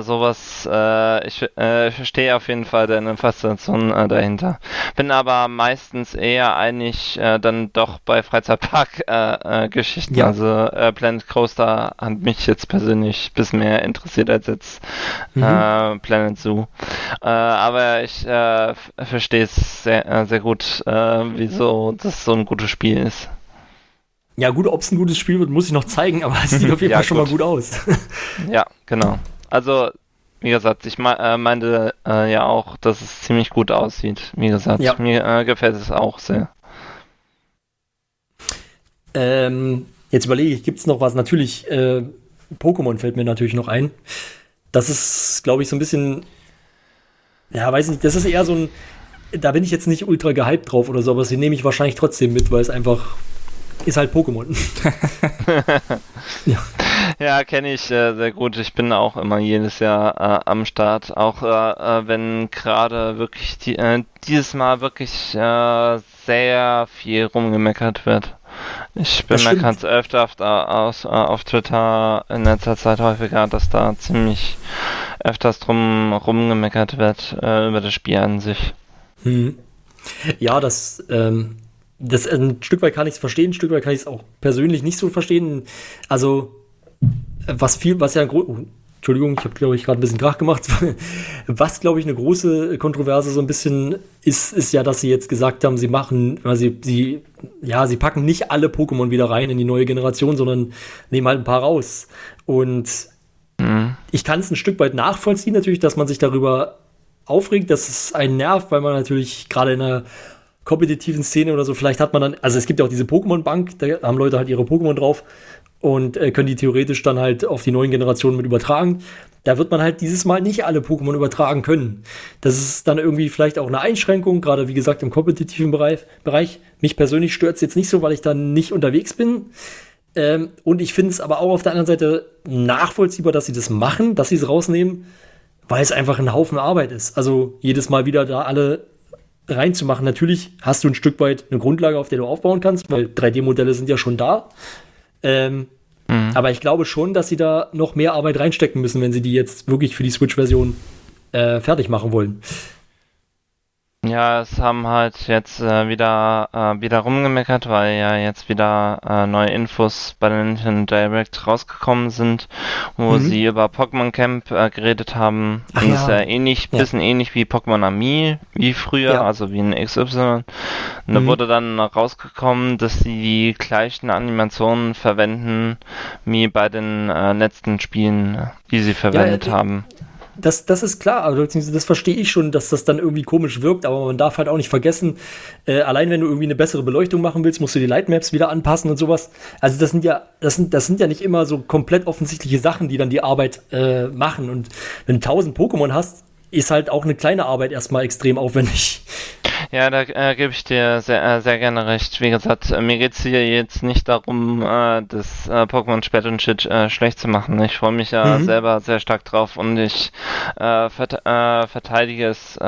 sowas, ich verstehe auf jeden Fall deine Faszination dahinter. Bin aber meistens eher eigentlich dann doch bei Freizeitpark-Geschichten. Ja. Also Planet Coaster hat mich jetzt persönlich bisschen mehr interessiert als jetzt mhm. äh, Planet Zoo. Äh, aber ich äh, verstehe es sehr, äh, sehr gut, äh, wieso das so ein gutes Spiel ist. Ja, gut, ob es ein gutes Spiel wird, muss ich noch zeigen, aber es sieht *laughs* auf jeden ja, Fall schon mal gut aus. *laughs* ja, genau. Also, wie gesagt, ich me äh, meinte äh, ja auch, dass es ziemlich gut aussieht. Wie gesagt, ja. mir äh, gefällt es auch sehr. Ähm, jetzt überlege ich, gibt es noch was? Natürlich, äh, Pokémon fällt mir natürlich noch ein. Das ist, glaube ich, so ein bisschen. Ja, weiß nicht, das ist eher so ein. Da bin ich jetzt nicht ultra gehypt drauf oder so, aber sie nehme ich wahrscheinlich trotzdem mit, weil es einfach ist halt Pokémon. *laughs* ja, ja kenne ich äh, sehr gut. Ich bin auch immer jedes Jahr äh, am Start. Auch äh, äh wenn gerade wirklich die, äh, dieses Mal wirklich äh, sehr viel rumgemeckert wird. Ich bemerke ganz öfter auf, aus, auf Twitter in letzter Zeit häufiger, dass da ziemlich öfters drum rumgemeckert wird äh, über das Spiel an sich. Hm. Ja, das, ähm, das ein Stück weit kann ich es verstehen, ein Stück weit kann ich es auch persönlich nicht so verstehen. Also, was viel, was ja ein groß Entschuldigung, ich habe, glaube ich, gerade ein bisschen Krach gemacht. *laughs* Was, glaube ich, eine große Kontroverse so ein bisschen ist, ist ja, dass sie jetzt gesagt haben, sie machen, weil sie, sie, ja, sie packen nicht alle Pokémon wieder rein in die neue Generation, sondern nehmen halt ein paar raus. Und mhm. ich kann es ein Stück weit nachvollziehen, natürlich, dass man sich darüber aufregt, dass es einen nervt, weil man natürlich gerade in einer kompetitiven Szene oder so, vielleicht hat man dann, also es gibt ja auch diese Pokémon-Bank, da haben Leute halt ihre Pokémon drauf und äh, können die theoretisch dann halt auf die neuen Generationen mit übertragen. Da wird man halt dieses Mal nicht alle Pokémon übertragen können. Das ist dann irgendwie vielleicht auch eine Einschränkung, gerade wie gesagt im kompetitiven Bereich. Bereich. Mich persönlich stört es jetzt nicht so, weil ich dann nicht unterwegs bin. Ähm, und ich finde es aber auch auf der anderen Seite nachvollziehbar, dass sie das machen, dass sie es rausnehmen, weil es einfach ein Haufen Arbeit ist. Also jedes Mal wieder da alle reinzumachen. Natürlich hast du ein Stück weit eine Grundlage, auf der du aufbauen kannst, weil 3D-Modelle sind ja schon da. Ähm, mhm. Aber ich glaube schon, dass sie da noch mehr Arbeit reinstecken müssen, wenn sie die jetzt wirklich für die Switch-Version äh, fertig machen wollen. Ja, es haben halt jetzt äh, wieder äh, wieder rumgemeckert, weil ja jetzt wieder äh, neue Infos bei den Nintendo Direct rausgekommen sind, wo mhm. sie über Pokémon Camp äh, geredet haben. Ach ja. ist ja ähnlich, ja. bisschen ähnlich wie Pokémon Ami, wie früher, ja. also wie ein XY. Und mhm. da wurde dann rausgekommen, dass sie die gleichen Animationen verwenden wie bei den äh, letzten Spielen, die sie verwendet äh, haben das, das ist klar, also das verstehe ich schon, dass das dann irgendwie komisch wirkt, aber man darf halt auch nicht vergessen, äh, allein wenn du irgendwie eine bessere Beleuchtung machen willst, musst du die Lightmaps wieder anpassen und sowas. Also das sind ja, das sind, das sind ja nicht immer so komplett offensichtliche Sachen, die dann die Arbeit äh, machen. Und wenn du 1000 Pokémon hast, ist halt auch eine kleine Arbeit erstmal extrem aufwendig. Ja, da äh, gebe ich dir sehr, äh, sehr gerne recht. Wie gesagt, äh, mir geht es hier jetzt nicht darum, äh, das äh, Pokémon Spät und Shit äh, schlecht zu machen. Ich freue mich ja mhm. selber sehr stark drauf und ich äh, vert verteidige es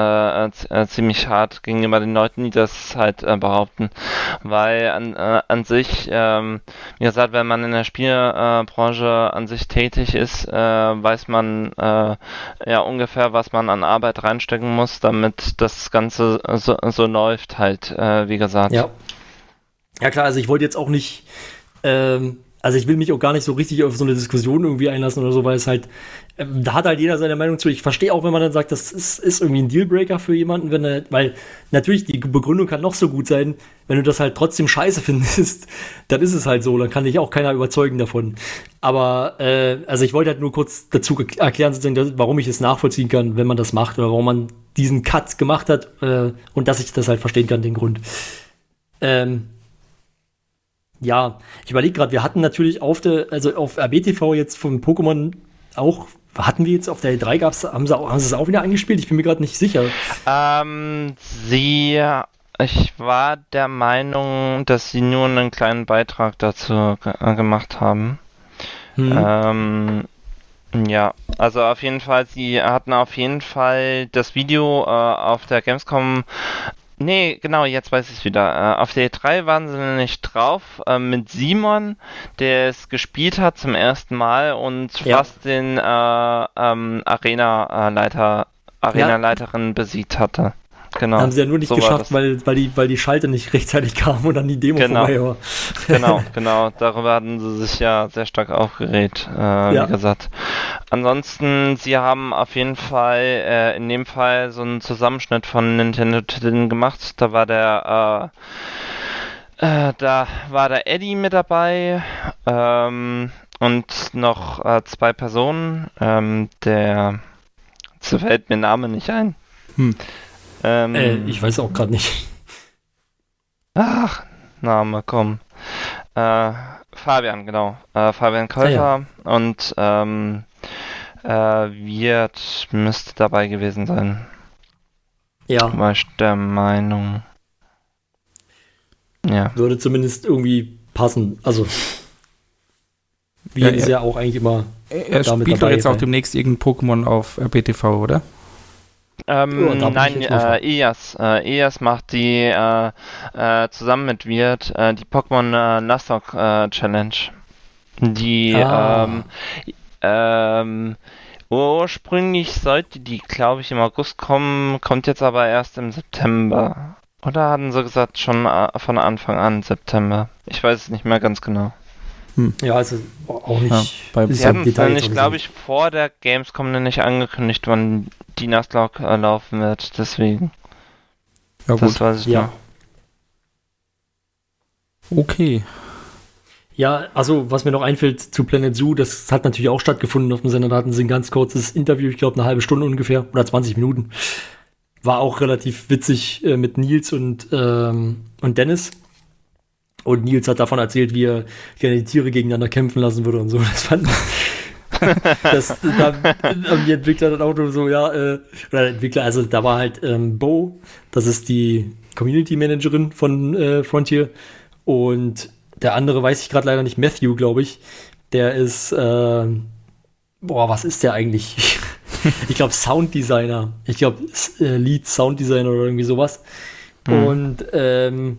ziemlich hart gegenüber den Leuten, die das halt behaupten. Weil an, an sich, ähm, wie gesagt, wenn man in der Spielbranche an sich tätig ist, äh, weiß man ja ungefähr, was man an Arbeit reinstecken muss, damit das Ganze so, so läuft halt, äh, wie gesagt. Ja. Ja klar, also ich wollte jetzt auch nicht, ähm, also ich will mich auch gar nicht so richtig auf so eine Diskussion irgendwie einlassen oder so, weil es halt, ähm, da hat halt jeder seine Meinung zu. Ich verstehe auch, wenn man dann sagt, das ist, ist irgendwie ein Dealbreaker für jemanden, wenn er, weil natürlich die Begründung kann noch so gut sein, wenn du das halt trotzdem scheiße *laughs* findest, dann ist es halt so, dann kann dich auch keiner überzeugen davon. Aber, äh, also ich wollte halt nur kurz dazu erklären, sozusagen, warum ich es nachvollziehen kann, wenn man das macht oder warum man diesen Cut gemacht hat äh, und dass ich das halt verstehen kann, den Grund. Ähm, ja, ich überlege gerade, wir hatten natürlich auf der, also auf RBTV jetzt von Pokémon auch, hatten wir jetzt auf der E3 gab's, haben sie, auch, haben sie es auch wieder eingespielt? Ich bin mir gerade nicht sicher. Ähm, sie, ich war der Meinung, dass sie nur einen kleinen Beitrag dazu ge äh, gemacht haben. Hm. Ähm, ja, also auf jeden Fall, sie hatten auf jeden Fall das Video äh, auf der Gamescom Nee, genau, jetzt weiß ich es wieder. Äh, auf der E3 waren sie nämlich drauf äh, mit Simon, der es gespielt hat zum ersten Mal und ja. fast den äh, ähm, Arena-Leiter, Arena-Leiterin ja. besiegt hatte. Genau. Haben sie ja nur nicht so geschafft, weil, weil, die, weil die Schalte nicht *laughs* rechtzeitig kam und dann die Demo genau. vorbei war. *laughs* genau, *laughs* genau. Darüber hatten sie sich ja sehr stark aufgeregt, äh, ja. wie gesagt. Ansonsten, sie haben auf jeden Fall äh, in dem Fall so einen Zusammenschnitt von Nintendo-Titeln gemacht. Da war der äh, äh, da war der Eddie mit dabei ähm, und noch äh, zwei Personen. Ähm, der, so fällt mir Name nicht ein. Hm. Ähm, äh, ich weiß auch gerade nicht. Ach, Name, komm. Äh, Fabian, genau. Äh, Fabian Käufer ah, ja. und ähm, äh, wird, müsste dabei gewesen sein. Ja. War ich der Meinung. Ja. Würde zumindest irgendwie passen. Also, wir ja, ja auch eigentlich immer. Er spielt doch jetzt auch demnächst irgendein Pokémon auf RBTV, oder? Ähm, oh, nein, äh, EAS. Äh, EAS macht die äh, äh, zusammen mit Wirt äh, die Pokémon äh, Nuzlocke äh, Challenge. Die ah. ähm, ähm, ursprünglich sollte die, glaube ich, im August kommen, kommt jetzt aber erst im September. Oder hatten sie gesagt schon äh, von Anfang an September? Ich weiß es nicht mehr ganz genau. Hm. Ja, also auch nicht. Ja, bei Sie hatten es nämlich, glaube ich, vor der Gamescom nicht angekündigt, wann die Nuzlocke äh, laufen wird, deswegen. Ja, gut. Das weiß ich ja. Noch. Okay. Ja, also was mir noch einfällt zu Planet Zoo, das hat natürlich auch stattgefunden auf dem Sender. Da hatten sie ein ganz kurzes Interview, ich glaube eine halbe Stunde ungefähr oder 20 Minuten. War auch relativ witzig äh, mit Nils und, ähm, und Dennis. Und Nils hat davon erzählt, wie er gerne die Tiere gegeneinander kämpfen lassen würde und so. Das fand *laughs* das, da haben die Entwickler dann auch nur so, ja, äh, oder Entwickler, also da war halt ähm, Bo, das ist die Community Managerin von äh, Frontier und der andere weiß ich gerade leider nicht, Matthew, glaube ich, der ist, äh, boah, was ist der eigentlich? *laughs* ich glaube Sounddesigner, ich glaube äh, Lead Sounddesigner oder irgendwie sowas. Mhm. Und ähm,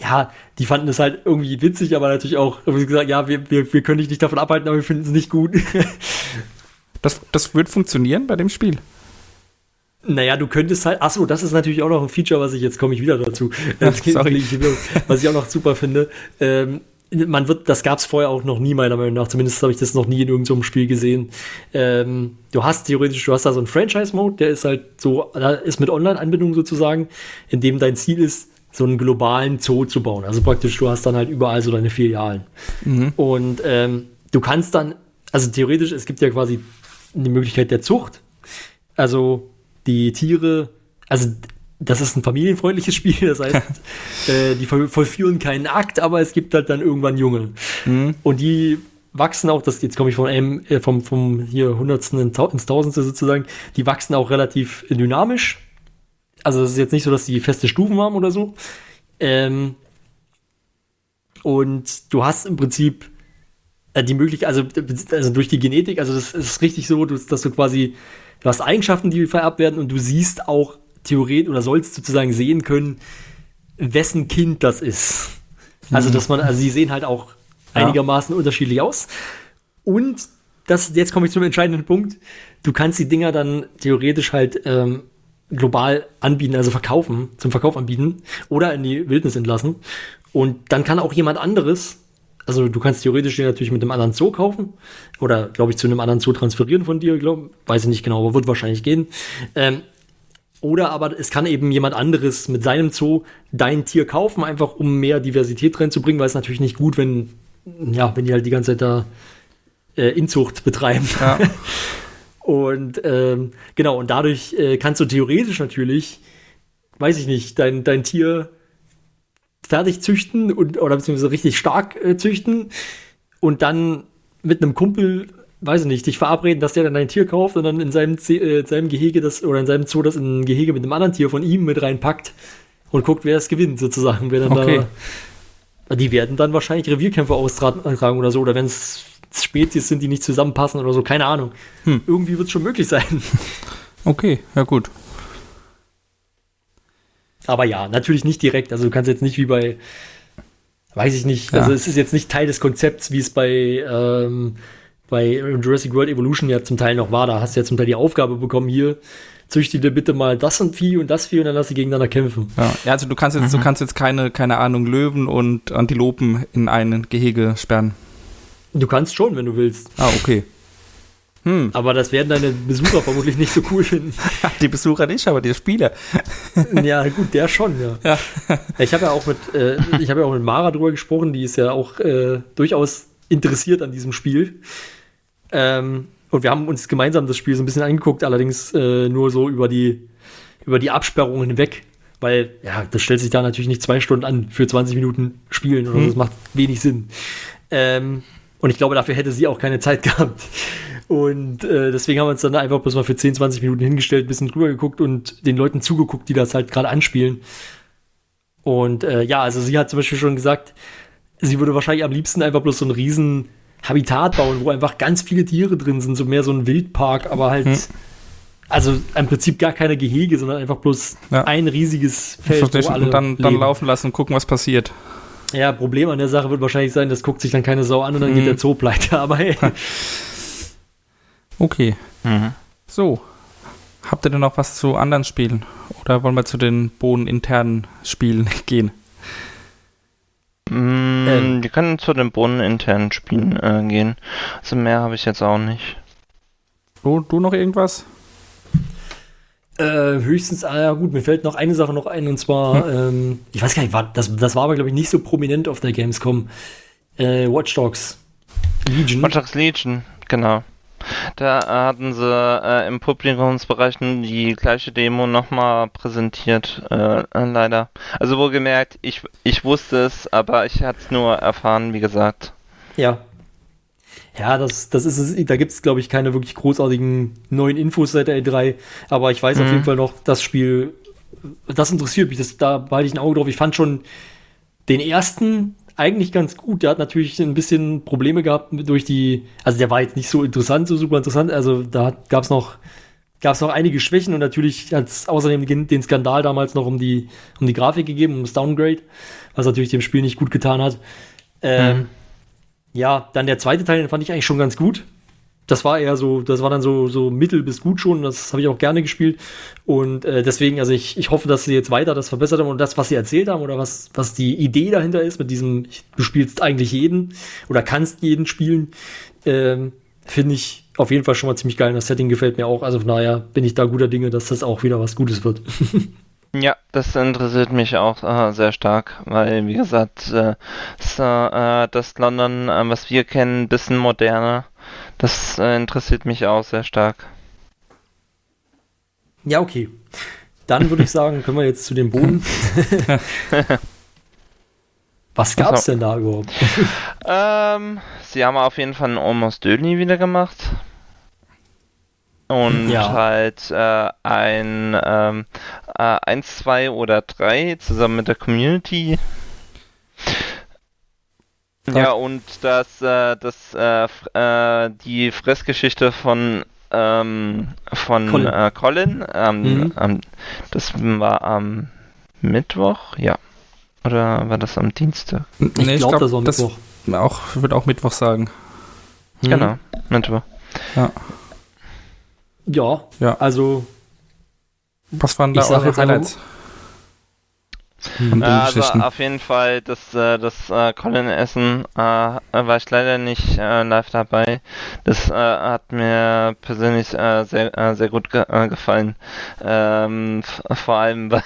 ja, die fanden es halt irgendwie witzig, aber natürlich auch wie gesagt, ja, wir, wir, wir können dich nicht davon abhalten, aber wir finden es nicht gut. *laughs* das, das wird funktionieren bei dem Spiel. Naja, du könntest halt, achso, das ist natürlich auch noch ein Feature, was ich, jetzt komme ich wieder dazu, ja, *laughs* was ich auch noch super finde. Ähm, man wird, das gab es vorher auch noch nie, meiner Meinung nach, zumindest habe ich das noch nie in irgendeinem Spiel gesehen. Ähm, du hast theoretisch, du hast da so einen Franchise-Mode, der ist halt so, da ist mit Online-Anbindung sozusagen, in dem dein Ziel ist, so einen globalen Zoo zu bauen. Also praktisch, du hast dann halt überall so deine Filialen. Mhm. Und ähm, du kannst dann, also theoretisch, es gibt ja quasi die Möglichkeit der Zucht. Also die Tiere, also das ist ein familienfreundliches *laughs* Spiel, das heißt, äh, die vollführen keinen Akt, aber es gibt halt dann irgendwann Junge. Mhm. Und die wachsen auch, das jetzt komme ich von einem, äh, vom, vom hier Hundertsten ins Tausendste sozusagen, die wachsen auch relativ dynamisch also es ist jetzt nicht so, dass die feste Stufen haben oder so. Ähm, und du hast im Prinzip äh, die Möglichkeit, also, also durch die Genetik, also das ist richtig so, dass du quasi, du hast Eigenschaften, die vererbt werden und du siehst auch theoretisch oder sollst sozusagen sehen können, wessen Kind das ist. Also, mhm. dass man, also sie sehen halt auch einigermaßen ja. unterschiedlich aus. Und das, jetzt komme ich zum entscheidenden Punkt. Du kannst die Dinger dann theoretisch halt ähm, global anbieten, also verkaufen, zum Verkauf anbieten oder in die Wildnis entlassen. Und dann kann auch jemand anderes, also du kannst theoretisch den natürlich mit einem anderen Zoo kaufen oder, glaube ich, zu einem anderen Zoo transferieren von dir, glaube weiß ich nicht genau, aber wird wahrscheinlich gehen. Ähm, oder aber es kann eben jemand anderes mit seinem Zoo dein Tier kaufen, einfach um mehr Diversität reinzubringen, weil es natürlich nicht gut, wenn, ja, wenn die halt die ganze Zeit da äh, Inzucht betreiben. Ja. *laughs* und ähm, genau, und dadurch äh, kannst du theoretisch natürlich, weiß ich nicht, dein, dein Tier fertig züchten und oder beziehungsweise richtig stark äh, züchten und dann mit einem Kumpel, weiß ich nicht, dich verabreden, dass der dann ein Tier kauft und dann in seinem, äh, seinem Gehege das oder in seinem Zoo das in ein Gehege mit einem anderen Tier von ihm mit reinpackt und guckt, wer es gewinnt, sozusagen. Wer dann Okay. da. Die werden dann wahrscheinlich Revierkämpfe austragen oder so, oder wenn es Spezies sind, die nicht zusammenpassen oder so, keine Ahnung. Hm. Irgendwie wird es schon möglich sein. *laughs* Okay, ja gut. Aber ja, natürlich nicht direkt. Also du kannst jetzt nicht wie bei, weiß ich nicht, also Ja. es ist jetzt nicht Teil des Konzepts, wie es bei, ähm, bei Jurassic World Evolution ja zum Teil noch war. Da hast du ja zum Teil die Aufgabe bekommen, hier, züchte dir bitte mal das und Vieh und das Vieh und dann lass sie gegeneinander kämpfen. Ja, ja also du kannst jetzt, du kannst jetzt keine, keine Ahnung, Löwen und Antilopen in ein Gehege sperren. Du kannst schon, wenn du willst. Ah, okay. Hm, Aber das werden deine Besucher vermutlich nicht so cool finden. *laughs* die Besucher nicht, aber die Spieler. *laughs* ja, gut, der schon, ja. Ja. *laughs* Ich habe ja auch mit, äh, ich habe ja auch mit Mara drüber gesprochen, die ist ja auch äh, durchaus interessiert an diesem Spiel. Ähm, und wir haben uns gemeinsam das Spiel so ein bisschen angeguckt, allerdings äh, nur so über die, über die Absperrungen hinweg. Weil, ja, das stellt sich da natürlich nicht zwei Stunden an für 20 Minuten Spielen oder so. Das macht wenig Sinn. Ähm, und ich glaube, dafür hätte sie auch keine Zeit *laughs* gehabt. Und äh, deswegen haben wir uns dann einfach bloß mal für 10, 20 Minuten hingestellt, ein bisschen drüber geguckt und den Leuten zugeguckt, die das halt gerade anspielen. Und äh, ja, also sie hat zum Beispiel schon gesagt, sie würde wahrscheinlich am liebsten einfach bloß so ein riesen Habitat bauen, wo einfach ganz viele Tiere drin sind, so mehr so ein Wildpark, aber halt, Hm. also im Prinzip gar keine Gehege, sondern einfach bloß Ja. ein riesiges Feld, wo alle Und dann, dann laufen lassen und gucken, was passiert. Ja, Problem an der Sache wird wahrscheinlich sein, das guckt sich dann keine Sau an und dann geht Mhm. der Zoo pleite, *laughs* aber hey. *laughs* Okay. Mhm. So. Habt ihr denn noch was zu anderen Spielen? Oder wollen wir zu den bodeninternen Spielen *laughs* gehen? Mm, Ähm. wir können zu den bodeninternen Spielen äh, gehen. Also mehr habe ich jetzt auch nicht. Du, du noch irgendwas? Äh, höchstens, ah ja gut, mir fällt noch eine Sache noch ein und zwar, ähm, ich weiß gar nicht, war, das, das war aber glaube ich nicht so prominent auf der Gamescom. Äh, Watch Dogs Legion. Watch Dogs Legion, genau. Da hatten sie äh, im Publikumsbereich die gleiche Demo nochmal präsentiert, äh, leider. Also wohlgemerkt, ich, ich wusste es, aber ich hatte es nur erfahren, wie gesagt. Ja. Ja, das, das ist es. Da gibt es, glaube ich, keine wirklich großartigen neuen Infos seit der E3. Aber ich weiß auf Mhm. jeden Fall noch, das Spiel, das interessiert mich. Das, da behalte ich ein Auge drauf. Ich fand schon den ersten eigentlich ganz gut. Der hat natürlich ein bisschen Probleme gehabt durch die. Also der war jetzt nicht so interessant, so super interessant. Also da gab es noch. Gab es noch einige Schwächen und natürlich hat es außerdem den, den Skandal damals noch um die, um die Grafik gegeben, um das Downgrade, was natürlich dem Spiel nicht gut getan hat. Ähm, Mhm. Ja, dann der zweite Teil, den fand ich eigentlich schon ganz gut. Das war eher so, das war dann so, so mittel bis gut schon. Das habe ich auch gerne gespielt. Und äh, deswegen, also ich, ich hoffe, dass sie jetzt weiter das verbessert haben und das, was sie erzählt haben oder was, was die Idee dahinter ist, mit diesem, du spielst eigentlich jeden oder kannst jeden spielen, ähm, finde ich auf jeden Fall schon mal ziemlich geil. Das Setting gefällt mir auch. Also von daher bin ich da guter Dinge, dass das auch wieder was Gutes wird. *laughs* Ja, das interessiert mich auch äh, sehr stark, weil, wie gesagt, äh, das, äh, das London, äh, was wir kennen, ein bisschen moderner, das äh, interessiert mich auch sehr stark. Ja, okay. Dann würde ich sagen, können wir jetzt zu dem Boden. *laughs* Was gab's Ach so. denn da überhaupt? Ähm, sie haben auf jeden Fall einen Almost Daily wieder gemacht. Und Ja. halt äh, ein ähm, äh, 1, 2 oder 3 zusammen mit der Community. Ja, und das, äh, das, äh, äh, die Fressgeschichte von, ähm, von Colin. Äh, Colin ähm, Mhm. ähm, das war am Mittwoch, ja. Oder war das am Dienstag? Ich Nee, glaube, glaub, das war das Mittwoch. auch, würde auch Mittwoch sagen. Mhm. Genau, Mittwoch. Ja, Ja. also Was waren da eure Highlights? Den also auf jeden Fall, das, äh, das äh, Colin-Essen äh, war ich leider nicht äh, live dabei. Das äh, hat mir persönlich äh, sehr, äh, sehr gut ge äh, gefallen. Ähm, vor allem *laughs* weil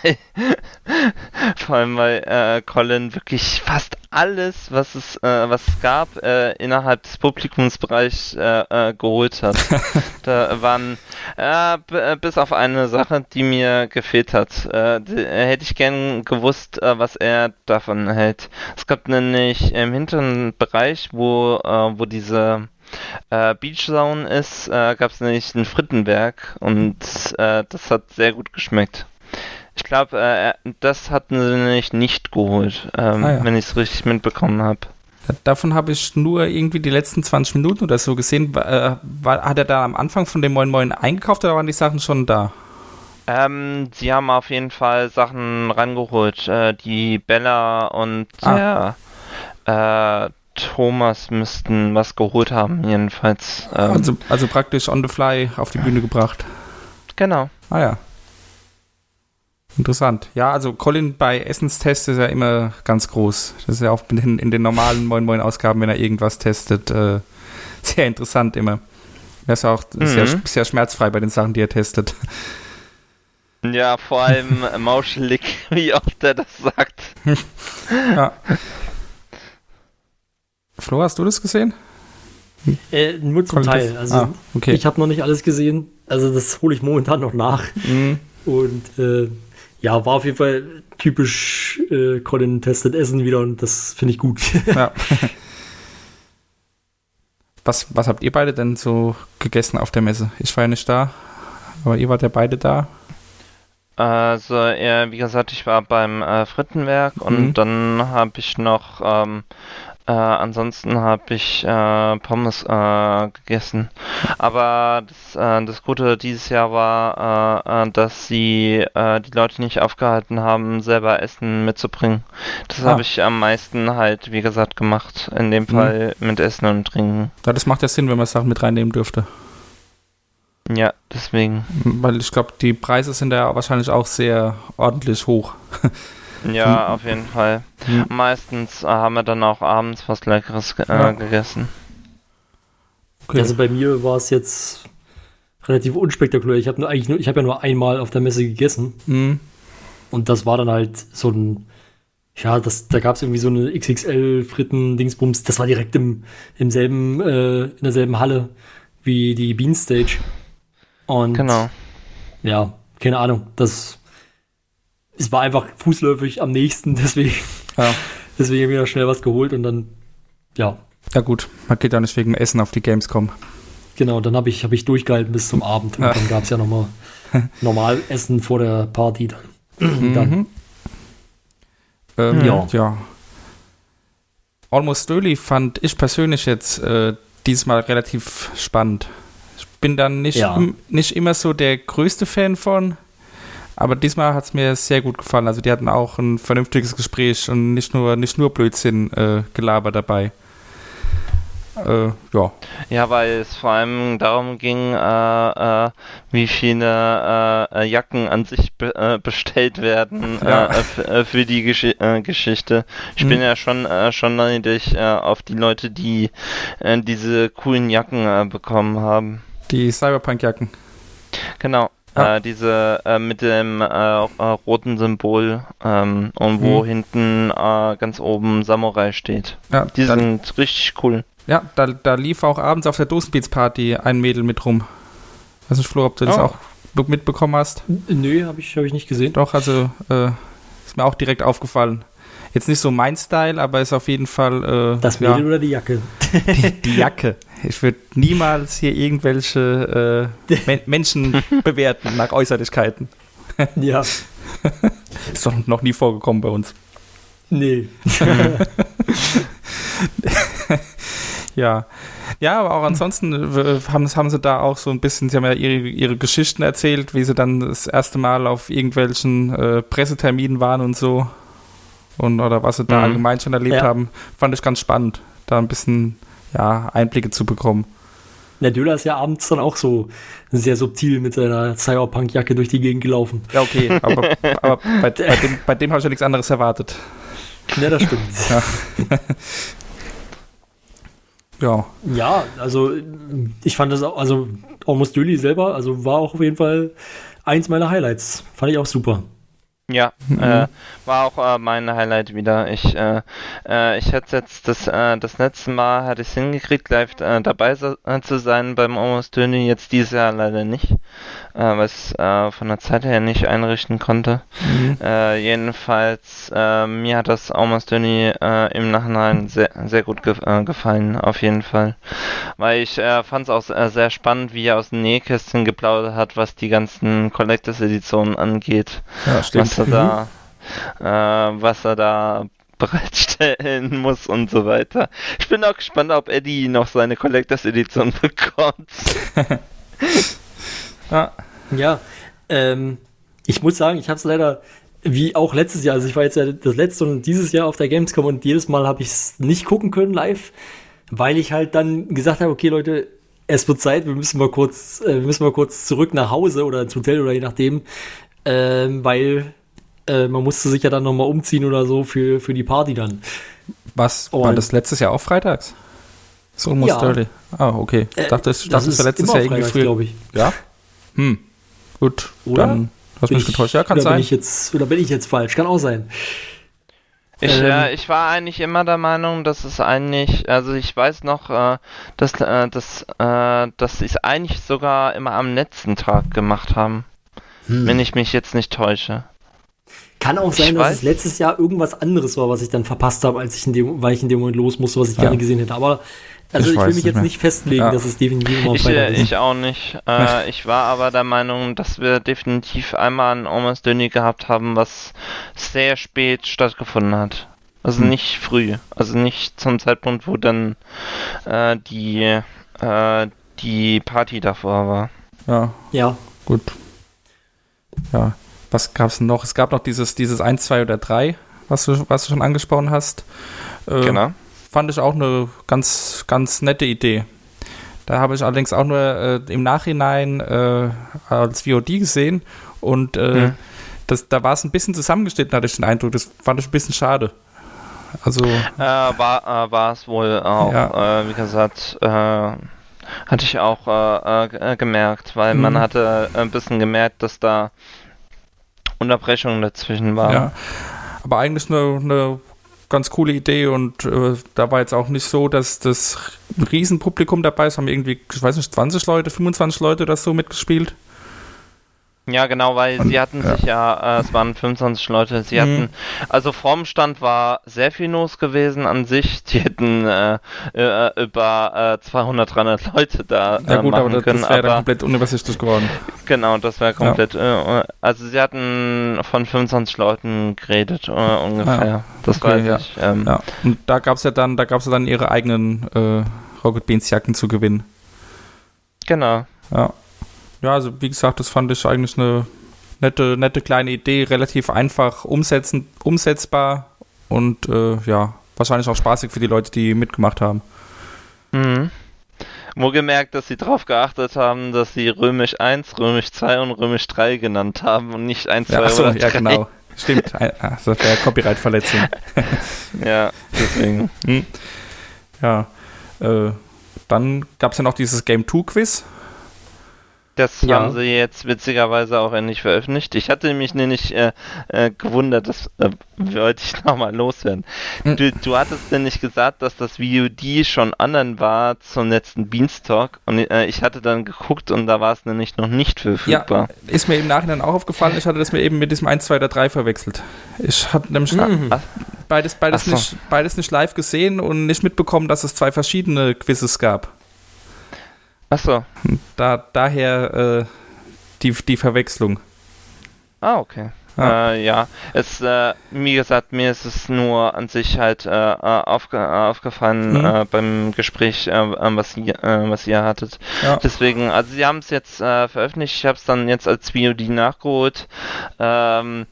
vor allem weil äh, Colin wirklich fast alles, was es äh, was es gab, äh, innerhalb des Publikumsbereichs äh, äh, geholt hat. *laughs* da waren äh, b- äh, bis auf eine Sache, die mir gefehlt hat. Die, hätte ich gern gewusst, was er davon hält. Es gab nämlich im hinteren Bereich, wo, wo diese äh, Beach Zone ist, gab es nämlich ein Frittenwerk und das hat sehr gut geschmeckt. Ich glaube, äh, er- das hatten sie nämlich nicht geholt, ähm, Ah, ja. wenn ich es richtig mitbekommen habe. Davon habe ich nur irgendwie die letzten 20 Minuten oder so gesehen. Äh, war, hat er da am Anfang von dem Moin Moin eingekauft oder waren die Sachen schon da? Ähm, sie haben auf jeden Fall Sachen rangeholt. Äh, die Bella und Ah. der äh, Thomas müssten was geholt haben, jedenfalls. Ähm, Also, also praktisch on the fly auf die Bühne gebracht. genau. Ah ja. Interessant. Ja, also Colin bei Essenstests ist ja immer ganz groß. Das ist ja auch in den, in den normalen *laughs* Moin Moin Ausgaben, wenn er irgendwas testet, äh, *laughs* sehr interessant immer. Er ist ja auch sehr, Mhm. sehr schmerzfrei bei den Sachen, die er testet. *laughs* Ja, vor allem mauschelig, wie oft er das sagt. ja. Flo, hast du das gesehen? Äh, nur zum Colin Teil. Test- Also ah, okay. ich habe noch nicht alles gesehen. Also das hole ich momentan noch nach. Mhm. Und äh, ja, war auf jeden Fall typisch äh, Colin testet Essen wieder und das finde ich gut. Ja. *laughs* Was, was habt ihr beide denn so gegessen auf der Messe? Ich war ja nicht da, aber ihr wart ja beide da. Also, ja, wie gesagt, ich war beim äh, Frittenwerk und Mhm. dann habe ich noch, ähm, äh, ansonsten habe ich äh, Pommes äh, gegessen. Aber das, äh, das Gute dieses Jahr war, äh, äh, dass sie äh, die Leute nicht aufgehalten haben, selber Essen mitzubringen. Das Ah. habe ich am meisten halt, wie gesagt, gemacht. In dem Mhm. Fall mit Essen und Trinken. Ja, das macht ja Sinn, wenn man Sachen mit reinnehmen dürfte. Ja, deswegen. Weil ich glaube, die Preise sind ja wahrscheinlich auch sehr ordentlich hoch. *laughs* Ja, auf jeden Fall. Mhm. Meistens äh, haben wir dann auch abends was Leckeres äh, Ja. gegessen. Okay. Also bei mir war es jetzt relativ unspektakulär. Ich habe nur eigentlich nur, ich habe ja nur einmal auf der Messe gegessen Mhm. und das war dann halt so ein, ja, das, da gab es irgendwie so eine XXL Fritten Dingsbums. Das war direkt im, im selben, äh, in derselben Halle wie die Bean Stage. Und Genau. ja, keine Ahnung. Das es war einfach fußläufig am nächsten, *laughs* deswegen, Ja. deswegen habe ich mir schnell was geholt und dann, ja, ja gut, man geht ja nicht wegen Essen auf die Gamescom. Genau, dann habe ich, hab ich durchgehalten bis zum Abend. Und Ja. dann gab es ja nochmal *laughs* normal Essen vor der Party dann. *clears throat* dann. Mhm. Ähm, Ja. ja. Almost Daily fand ich persönlich jetzt äh, diesmal relativ spannend. Ich bin dann nicht, Ja. nicht immer so der größte Fan von, aber diesmal hat es mir sehr gut gefallen. Also die hatten auch ein vernünftiges Gespräch und nicht nur, nicht nur Blödsinn äh, Gelaber dabei. Äh, ja. Ja, weil es vor allem darum ging, äh, äh, wie viele äh, äh, Jacken an sich be äh, bestellt werden Ja. für die Gesch Geschichte. Ich Mhm. bin ja schon äh, schon neidisch äh, auf die Leute, die diese coolen Jacken bekommen haben. Die Cyberpunk-Jacken. Genau. Ja. Äh, diese äh, mit dem äh, äh, roten Symbol ähm, und wo Mhm. hinten äh, ganz oben Samurai steht. Ja, Die da, sind richtig cool. ja da, da lief auch abends auf der Dosenbeats-Party ein Mädel mit rum. Weiß nicht, Flo, ob du das Oh. auch be- mitbekommen hast. Nö, habe ich, hab ich nicht gesehen. Doch, also äh, ist mir auch direkt aufgefallen. Jetzt nicht so mein Style, aber ist auf jeden Fall äh, Das ja, Mädel oder die Jacke? *laughs* die Jacke. Ich würde niemals hier irgendwelche äh, Men *laughs* Menschen bewerten nach Äußerlichkeiten. *laughs* ja, *laughs* Ist doch noch nie vorgekommen bei uns. nee. Ja. Ja, aber auch ansonsten haben, haben sie da auch so ein bisschen, sie haben ja ihre, ihre Geschichten erzählt, wie sie dann das erste Mal auf irgendwelchen äh, Presseterminen waren und so. Und oder was sie da Mhm. allgemein schon erlebt Ja. haben. Fand ich ganz spannend, da ein bisschen ja, Einblicke zu bekommen. Der Döler ist ja abends dann auch so sehr subtil mit seiner Cyberpunk-Jacke durch die Gegend gelaufen. Ja, okay, aber, aber bei, bei dem, bei dem habe ich ja nichts anderes erwartet. Ja, das stimmt. *laughs* Ja. ja. Ja, also ich fand das auch, also Almost Döli selber, also war auch auf jeden Fall eins meiner Highlights. Fand ich auch super. Ja, Mhm. äh, war auch äh, mein Highlight wieder. Ich, äh, äh, ich hätte jetzt das, äh, das letzte Mal hatte ich es hingekriegt, live äh, dabei so, zu sein beim Almost Döni, jetzt dieses Jahr leider nicht, äh, es äh, von der Zeit her nicht einrichten konnte. Mhm. Äh, jedenfalls, äh, mir hat das Almost Döni äh, im Nachhinein sehr, sehr gut ge äh, gefallen, auf jeden Fall. Weil ich fand es auch sehr spannend, wie er aus dem Nähkästchen geplaudert hat, was die ganzen Collectors Editionen angeht ja, stimmt. was er da, äh, was er da bereitstellen *laughs* muss und so weiter. Ich bin auch gespannt, ob Eddie noch seine Collectors Edition *laughs* bekommt. *laughs* Ja. Ja, ähm, ich muss sagen, ich habe es leider, wie auch letztes Jahr, also ich war jetzt ja das letzte und dieses Jahr auf der Gamescom und jedes Mal habe ich es nicht gucken können live, weil ich halt dann gesagt habe, okay Leute, es wird Zeit, wir müssen mal kurz, äh, wir müssen mal kurz zurück nach Hause oder ins Hotel oder je nachdem, ähm, weil äh, man musste sich ja dann nochmal umziehen oder so für, für die Party dann. Was, Oh, war das letztes Jahr auch freitags? So almost Ja. early. Ah, okay. Ich Äh, dachte, das, dachte, das war letztes Jahr irgendwie freitags, früher. glaube ich. Ja? Hm. Gut, Oder? dann hast du mich ich- getäuscht. Ja, kann oder sein. Bin ich jetzt, oder bin ich jetzt falsch? Kann auch sein. Ich, Ähm. äh, ich war eigentlich immer der Meinung, dass es eigentlich, also ich weiß noch, äh, dass, äh, dass, äh, dass sie es eigentlich sogar immer am letzten Tag gemacht haben. Hm. Wenn ich mich jetzt nicht täusche. Kann auch Ich sein, dass weiß- es letztes Jahr irgendwas anderes war, was ich dann verpasst habe, als ich in dem, weil ich in dem Moment los musste, was ich Ja. gerne gesehen hätte. Aber also Ich ich, will mich jetzt mehr. nicht festlegen, Ja. dass es definitiv immer Ich, Freitag äh, ist. ich auch nicht. Äh, *laughs* ich war aber der Meinung, dass wir definitiv einmal ein Almost Dönny gehabt haben, was sehr spät stattgefunden hat. Also Hm. nicht früh. Also nicht zum Zeitpunkt, wo dann äh, die, äh, die Party davor war. Ja, Ja, gut. Ja. Was gab's denn noch? Es gab noch dieses, dieses 1, 2 oder 3, was du, was du schon angesprochen hast. Äh, Genau. Fand ich auch eine ganz, ganz nette Idee. Da habe ich allerdings auch nur äh, im Nachhinein äh, als VOD gesehen und äh, Mhm. das, da war es ein bisschen zusammengeschnitten, hatte ich den Eindruck. Das fand ich ein bisschen schade. Also, Äh, war, äh, war es wohl auch, Ja. äh, wie gesagt, hatte ich auch ge- gemerkt, weil Mhm. man hatte ein bisschen gemerkt, dass da Unterbrechungen dazwischen waren. ja. Aber eigentlich eine, eine ganz coole Idee und äh, da war jetzt auch nicht so, dass das Riesenpublikum dabei ist. Haben irgendwie, ich weiß nicht, 20 Leute, 25 Leute oder so mitgespielt. Ja, genau, weil Und- sie hatten ja. sich ja, äh, es waren 25 Leute, sie Mhm. hatten, also vorm Stand war sehr viel los gewesen an sich, *laughs* die hätten äh, äh, über äh, 200, 300 Leute da Ja äh, gut, aber machen das, können, das wäre dann aber komplett unübersichtlich geworden. genau, das wäre komplett, äh, also sie hatten von 25 Leuten geredet, äh, ungefähr, das Okay, weiß ja. ich. Ähm, Ja. Und da gab es ja dann, da gab es ja dann ihre eigenen äh, Rocket Beans Jacken zu gewinnen. Genau. Ja. Ja, also wie gesagt, das fand ich eigentlich eine nette, nette kleine Idee, relativ einfach umsetzen, umsetzbar und äh, ja, wahrscheinlich auch spaßig für die Leute, die mitgemacht haben. Mhm. Wo gemerkt, dass sie darauf geachtet haben, dass sie Römisch 1, Römisch 2 und Römisch 3 genannt haben und nicht 1, 2 Ja, achso, oder 3. ja genau. Stimmt, Ein- *laughs* ah, das wäre Copyright-Verletzung. *laughs* Ja, deswegen. Hm. Ja. Äh, dann gab es ja noch dieses Game 2 Quiz. Das Ja. haben sie jetzt witzigerweise auch endlich veröffentlicht. Ich hatte mich nämlich äh, äh, gewundert, das äh, wollte ich *laughs* nochmal loswerden. Hm. Du, du hattest nämlich gesagt, dass das VOD schon anderen war zum letzten Beanstalk und äh, ich hatte dann geguckt und da war es nämlich noch nicht verfügbar. Ja, ist mir im Nachhinein auch aufgefallen. Ich hatte das mir eben mit diesem 1, 2 oder 3 verwechselt. Ich hatte nämlich Mhm. beides, beides, Ach so. nicht, beides nicht live gesehen und nicht mitbekommen, dass es zwei verschiedene Quizzes gab. Achso. Da, daher äh, die, die Verwechslung. Ah, okay. Ja. Äh, ja, es, äh, wie gesagt, mir ist es nur an sich halt äh, äh, aufge äh, aufgefallen Mhm. äh, beim Gespräch, was, ihr, was ihr hattet. Ja. Deswegen, also sie haben es jetzt veröffentlicht, ich habe es dann jetzt als VOD nachgeholt. Ähm,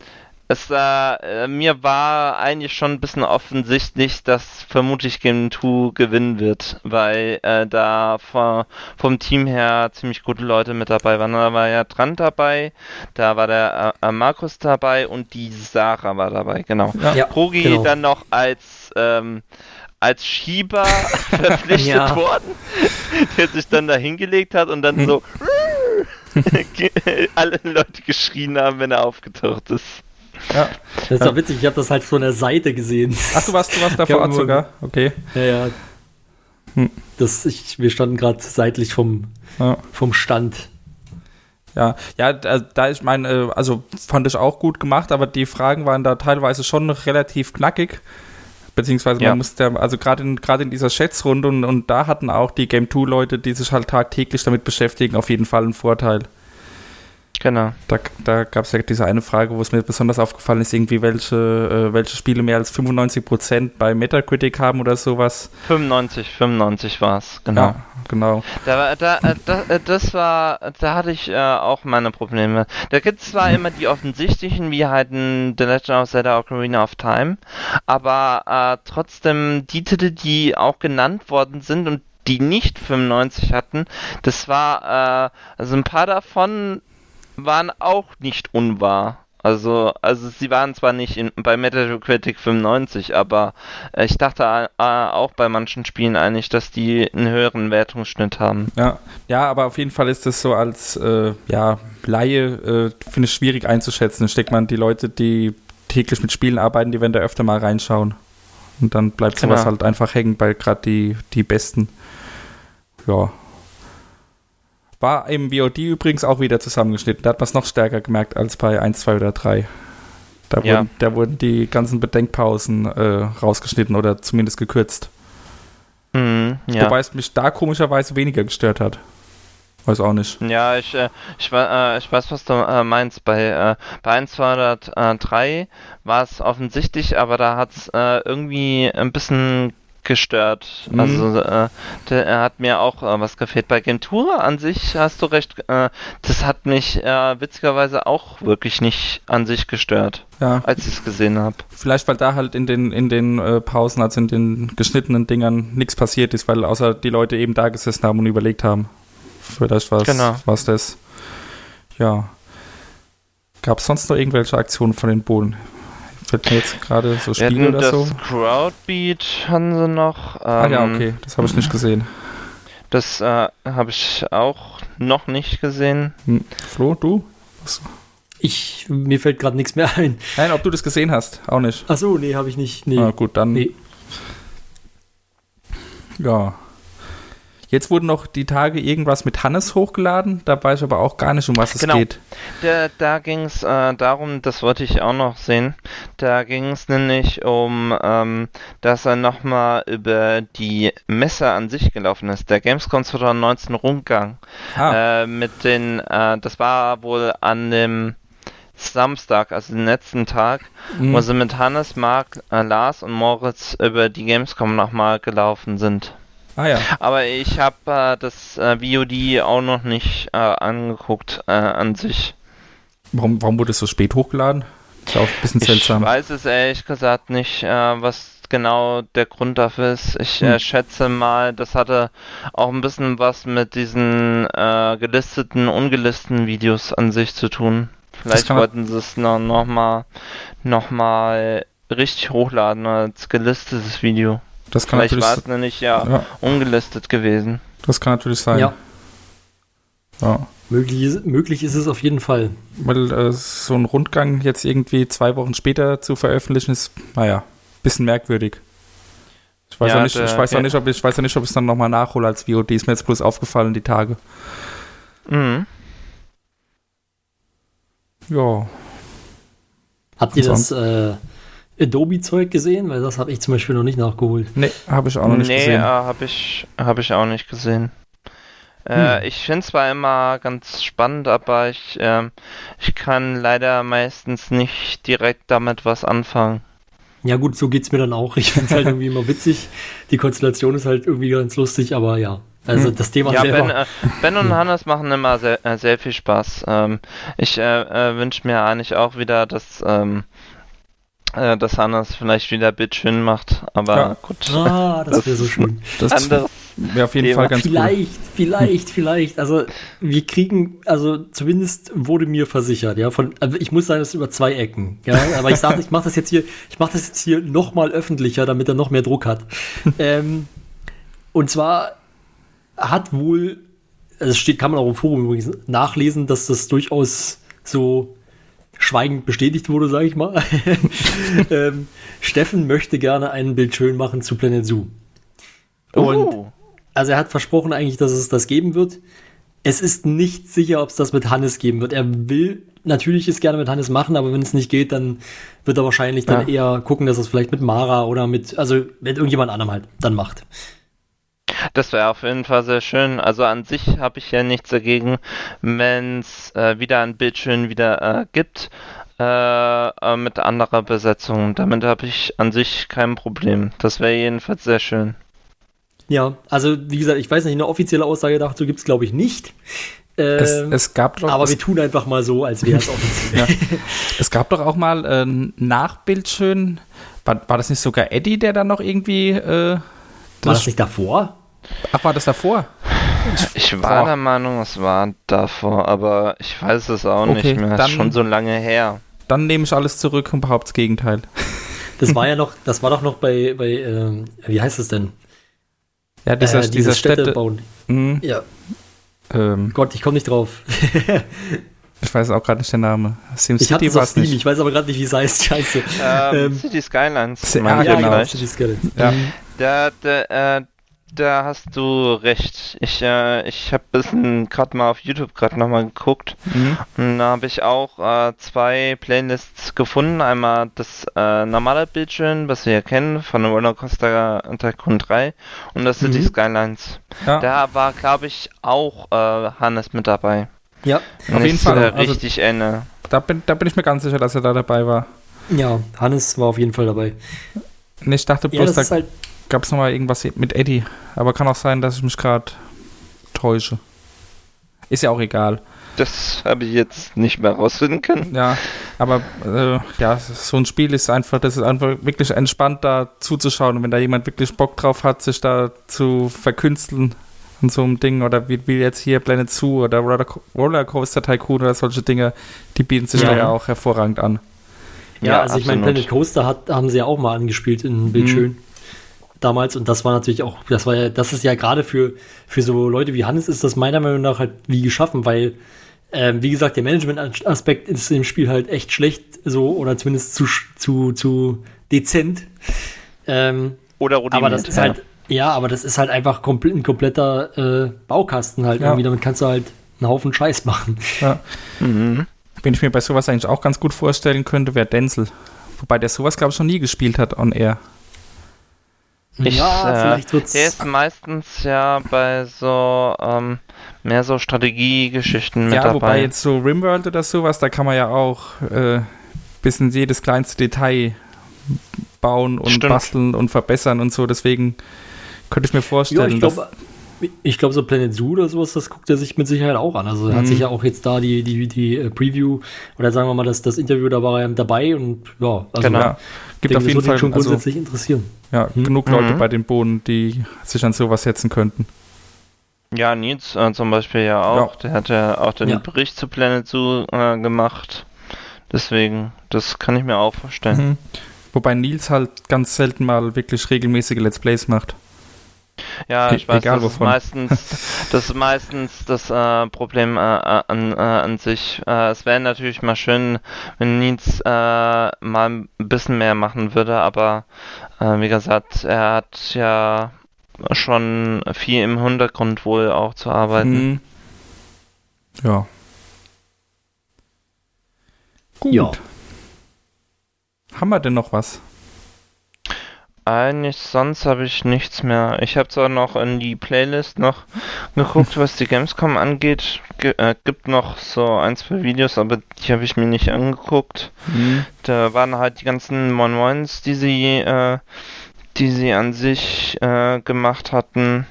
es äh, mir war eigentlich schon ein bisschen offensichtlich, dass vermutlich Game 2 gewinnen wird, weil äh, da vor, vom Team her ziemlich gute Leute mit dabei waren. Da war ja Trant dabei, da war der äh, Markus dabei und die Sarah war dabei, genau. Ja, ja Progi genau. dann noch als ähm, als Schieber *laughs* verpflichtet Ja. worden, der sich dann da hingelegt hat und dann Hm. so *laughs* alle Leute geschrien haben, wenn er aufgetaucht ist. Ja. Das ist doch witzig, ich habe das halt von der Seite gesehen. Ach, du warst, du warst da *laughs* vor Ort sogar? Okay. Ja, ja. Hm. Das, ich, wir standen gerade seitlich vom, Ja. vom Stand. Ja, ja, da, da ich meine, äh, also fand ich auch gut gemacht, aber die Fragen waren da teilweise schon relativ knackig. Beziehungsweise Ja. man musste, ja- also gerade in, gerade in dieser Schätzrunde und, und da hatten auch die Game 2 Leute, die sich halt tagtäglich damit beschäftigen, auf jeden Fall einen Vorteil. Genau. Da, da gab es ja diese eine Frage, wo es mir besonders aufgefallen ist, irgendwie welche, äh, welche Spiele mehr als 95% bei Metacritic haben oder sowas. 95, 95 war es, genau. Ja, genau. Da, da, äh, da, äh, das war, da hatte ich äh, auch meine Probleme. Da gibt es zwar immer die offensichtlichen, wie halt ein The Legend of Zelda Ocarina of Time, aber äh, trotzdem die Titel, die auch genannt worden sind und die nicht 95 hatten, das war, also ein paar davon waren auch nicht unwahr. Also, also sie waren zwar nicht in, bei Metacritic 95, aber äh, ich dachte äh, auch bei manchen Spielen eigentlich, dass die einen höheren Wertungsschnitt haben. Ja, ja, aber auf jeden Fall ist das so als äh, ja, Laie, äh, finde ich schwierig einzuschätzen. Steckt man die Leute, die täglich mit Spielen arbeiten, die werden da öfter mal reinschauen. Und dann bleibt sowas Genau. halt einfach hängen bei gerade die, die Besten. Ja. War im VOD übrigens auch wieder zusammengeschnitten. Da hat man es noch stärker gemerkt als bei 1, 2 oder 3. Da, Ja. wurden, da wurden die ganzen Bedenkpausen äh, rausgeschnitten oder zumindest gekürzt. Mhm, ja. Wobei es mich da komischerweise weniger gestört hat. Weiß auch nicht. Ja, ich, äh, ich, äh, ich weiß, was du äh, meinst. Bei, äh, bei 1, 203 war es offensichtlich, aber da hat es äh, irgendwie ein bisschen gestört. Mhm. Also, äh, der, er hat mir auch äh, was gefehlt. Bei Tour an sich hast du recht, äh, das hat mich äh, witzigerweise auch wirklich nicht an sich gestört, Ja. als ich es gesehen habe. Vielleicht, weil da halt in den, in den äh, Pausen, also in den geschnittenen Dingern, nichts passiert ist, weil außer die Leute eben da gesessen haben und überlegt haben. Vielleicht war es Genau. das. Ja. Gab es sonst noch irgendwelche Aktionen von den Bullen? Fällt mir jetzt gerade so Spiele hatten oder das so? Crowdbeat hatten sie noch. Ähm, ah ja, okay, das habe ich nicht gesehen. Das äh, habe ich auch noch nicht gesehen. Hm. Flo, du? Was? Ich, mir fällt gerade nichts mehr ein. Nein, ob du das gesehen hast, auch nicht. Ach so, nee, habe ich nicht. Nee. Ah, gut, dann. Nee. Ja. Jetzt wurden noch die Tage irgendwas mit Hannes hochgeladen. Da weiß ich aber auch gar nicht, um was es Genau. geht. Da, da ging es äh, darum, das wollte ich auch noch sehen. Da ging es nämlich um, ähm, dass er nochmal über die Messe an sich gelaufen ist. Der Gamescom 2019 Rundgang. Ah, Äh, mit den, äh, das war wohl an dem Samstag, also den letzten Tag, mh. wo sie mit Hannes, Marc, äh, Lars und Moritz über die Gamescom nochmal gelaufen sind. Ah ja. Aber ich habe äh, das äh, VOD auch noch nicht äh, angeguckt äh, an sich. Warum, warum wurde es so spät hochgeladen? Ist ja auch ein bisschen Ich seltsam. weiß es ehrlich gesagt nicht, äh, was genau der Grund dafür ist. Ich Hm. äh, schätze mal, das hatte auch ein bisschen was mit diesen äh, gelisteten, ungelisteten Videos an sich zu tun. Vielleicht wollten sie es noch, noch mal noch mal richtig hochladen als gelistetes Video. Das kann Vielleicht natürlich, war es nämlich ja, ja, ungelistet gewesen. das kann natürlich sein. Ja, Ja. möglich ist, möglich ist es auf jeden Fall. Weil äh, so ein Rundgang jetzt irgendwie zwei Wochen später zu veröffentlichen ist, naja, bisschen merkwürdig. Ich weiß Ja, auch nicht, der- ich weiß auch ja. nicht, ob ich, ich weiß auch nicht, ob ich es dann nochmal nachhole als VOD. Ist mir jetzt bloß aufgefallen die Tage. Mhm. Ja. Habt ihr Und das äh, Adobe-Zeug gesehen? Weil das habe ich zum Beispiel noch nicht nachgeholt. Nee, habe ich auch noch nicht nee, gesehen. äh, habe ich, hab ich auch nicht gesehen. Äh, Hm. Ich finde es zwar immer ganz spannend, aber ich, ähm, ich kann leider meistens nicht direkt damit was anfangen. Ja, gut, so geht's mir dann auch. Ich finde es halt irgendwie immer witzig. Die Konstellation ist halt irgendwie ganz lustig, aber ja. Also Hm. das Thema Ja, selber. Ben, äh, ben und Hannes machen immer sehr, äh, sehr viel Spaß. Ähm, ich äh, äh, wünsche mir eigentlich auch wieder, dass, ähm, äh, dass Hannes vielleicht wieder Bitchin macht, aber Ja. gut. ah, das wäre so schön. Das wäre auf jeden Thema. Fall ganz cool. vielleicht, vielleicht, vielleicht. Also wir kriegen, also zumindest wurde mir versichert, ja, von, also ich muss sagen, das ist über zwei Ecken, ja, aber ich sage, ich mache das jetzt hier, ich mache das jetzt hier noch mal öffentlicher, damit er noch mehr Druck hat. ähm, und zwar hat wohl, also es steht, kann man auch im Forum übrigens nachlesen, dass das durchaus so schweigend bestätigt wurde, sage ich mal. *laughs* ähm, Steffen möchte gerne ein Bild schön machen zu Planet Zoo. Und Uh, also er hat versprochen eigentlich, dass es das geben wird. Es ist nicht sicher, ob es das mit Hannes geben wird. Er will natürlich es gerne mit Hannes machen, aber wenn es nicht geht, dann wird er wahrscheinlich dann eher gucken, dass er es vielleicht mit Mara oder mit, also mit irgendjemand anderem halt dann macht. Das wäre auf jeden Fall sehr schön. Also an sich habe ich ja nichts dagegen, wenn es äh, wieder ein Bitchin wieder äh, gibt. Äh, äh, mit anderer Besetzung. Damit habe ich an sich kein Problem. Das wäre jedenfalls sehr schön. Ja, also wie gesagt, ich weiß nicht, eine offizielle Aussage dazu gibt es glaube ich nicht. Es, Ähm, es, gab doch, aber es, wir tun einfach mal so, als wäre es *laughs* offiziell. ja. es gab doch auch mal äh, ein Nachbild schön. War, war das nicht sogar Eddie, der dann noch irgendwie. Äh, War das nicht davor? Ach, war das davor? Ich war Boah. der Meinung, es war davor, aber ich weiß es auch Okay, nicht mehr. dann- ist schon so lange her. Dann nehme ich alles zurück und behaupte das Gegenteil. Das war ja *laughs* noch, das war doch noch bei, bei ähm, wie heißt es denn? Ja, dieser, Äh, dieser dieses Städte. Städtebauen. Mh, Ja, ähm, Gott, ich komme nicht drauf. *laughs* ich weiß auch gerade nicht den Namen. Ich hatte SimCity es war es nicht. ich weiß aber gerade nicht, wie es heißt. *laughs* Scheiße. Ähm, Ähm, City Skylines. Ja, ich genau. vielleicht. City Skeletons. Ja. Mhm. Da, da, äh, da hast du recht. Ich, äh, ich habe bisschen gerade mal auf YouTube gerade nochmal geguckt. Mhm. Und da habe ich auch äh, zwei Playlists gefunden. Einmal das äh, normale Bildschirm, was wir ja kennen, von Rollercoaster Tycoon 3 und das City Mhm. Skylines. Ja, Da war, glaube ich, auch äh, Hannes mit dabei. Ja, Wenn Auf jeden Fall, Äh, also- richtig erinnere. da, bin, da bin ich mir ganz sicher, dass er da dabei war. ja, Hannes war auf jeden Fall dabei. Und ich dachte Ja, bloß, das da ist halt, gab es nochmal irgendwas mit Eddie. Aber kann auch sein, dass ich mich gerade täusche. Ist ja auch egal. Das habe ich jetzt nicht mehr rausfinden können. Ja, aber äh, ja, so ein Spiel ist einfach, das ist einfach wirklich entspannt da zuzuschauen. Und wenn da jemand wirklich Bock drauf hat, sich da zu verkünsteln an so einem Ding oder wie, wie jetzt hier Planet Zoo oder Roller- Rollercoaster Tycoon oder solche Dinge, die bieten sich Ja. da ja auch hervorragend an. ja, also ich meine, absolut. Planet Coaster hat, haben sie ja auch mal angespielt in Bildschön. Damals und das war natürlich auch, das war ja, das ist ja gerade für, für so Leute wie Hannes ist das meiner Meinung nach halt wie geschaffen, weil, ähm, wie gesagt, der Management-Aspekt ist im Spiel halt echt schlecht, so, oder zumindest zu, sch- zu, zu dezent. Ähm, Oder Aber das ist halt, ja, aber das ist halt einfach komple ein kompletter äh, Baukasten halt Ja. irgendwie. Damit kannst du halt einen Haufen Scheiß machen. Ja. Mhm. Wen ich mir bei sowas eigentlich auch ganz gut vorstellen könnte, wäre Denzel. Wobei der sowas, glaube ich, schon nie gespielt hat on air. Ich, ja, äh, vielleicht wird's. Der ist meistens ja bei so ähm, mehr so Strategiegeschichten mit ja, dabei. wobei jetzt so Rimworld oder sowas, da kann man ja auch äh, bis in jedes kleinste Detail bauen und Stimmt. basteln und verbessern und so. Deswegen könnte ich mir ja, vorstellen, ich dass glaube, ich glaube, so Planet Zoo oder sowas, das guckt er sich mit Sicherheit auch an. Also er hat Mhm. sich ja auch jetzt da die, die, die äh, Preview oder sagen wir mal, das, das Interview, da war er dabei und ja, also Genau. ja, gibt auf jeden Fall schon also, grundsätzlich interessieren. ja, Mhm. genug Leute Mhm. bei den Bohnen, die sich an sowas setzen könnten. ja, Nils äh, zum Beispiel ja auch. Der hat ja auch den Ja. Bericht zu Planet Zoo äh, gemacht. Deswegen, das kann ich mir auch vorstellen. Mhm. Wobei Nils halt ganz selten mal wirklich regelmäßige Let's Plays macht. Ja, E- ich weiß, egal das ist wovon. meistens, das ist meistens das äh, Problem äh, äh, an, äh, an sich. Äh, es wäre natürlich mal schön, wenn Nils äh, mal ein bisschen mehr machen würde, aber äh, wie gesagt, er hat ja schon viel im Hintergrund wohl auch zu arbeiten. Mhm. Ja. Gut. Ja. Haben wir denn noch was? Eigentlich sonst habe ich nichts mehr. Ich habe zwar noch in die Playlist noch geguckt, was die Gamescom angeht. Ge äh, gibt noch so ein, zwei Videos, aber die habe ich mir nicht angeguckt. Mhm. Da waren halt die ganzen Mon Moins, die sie, äh, die sie an sich äh, gemacht hatten.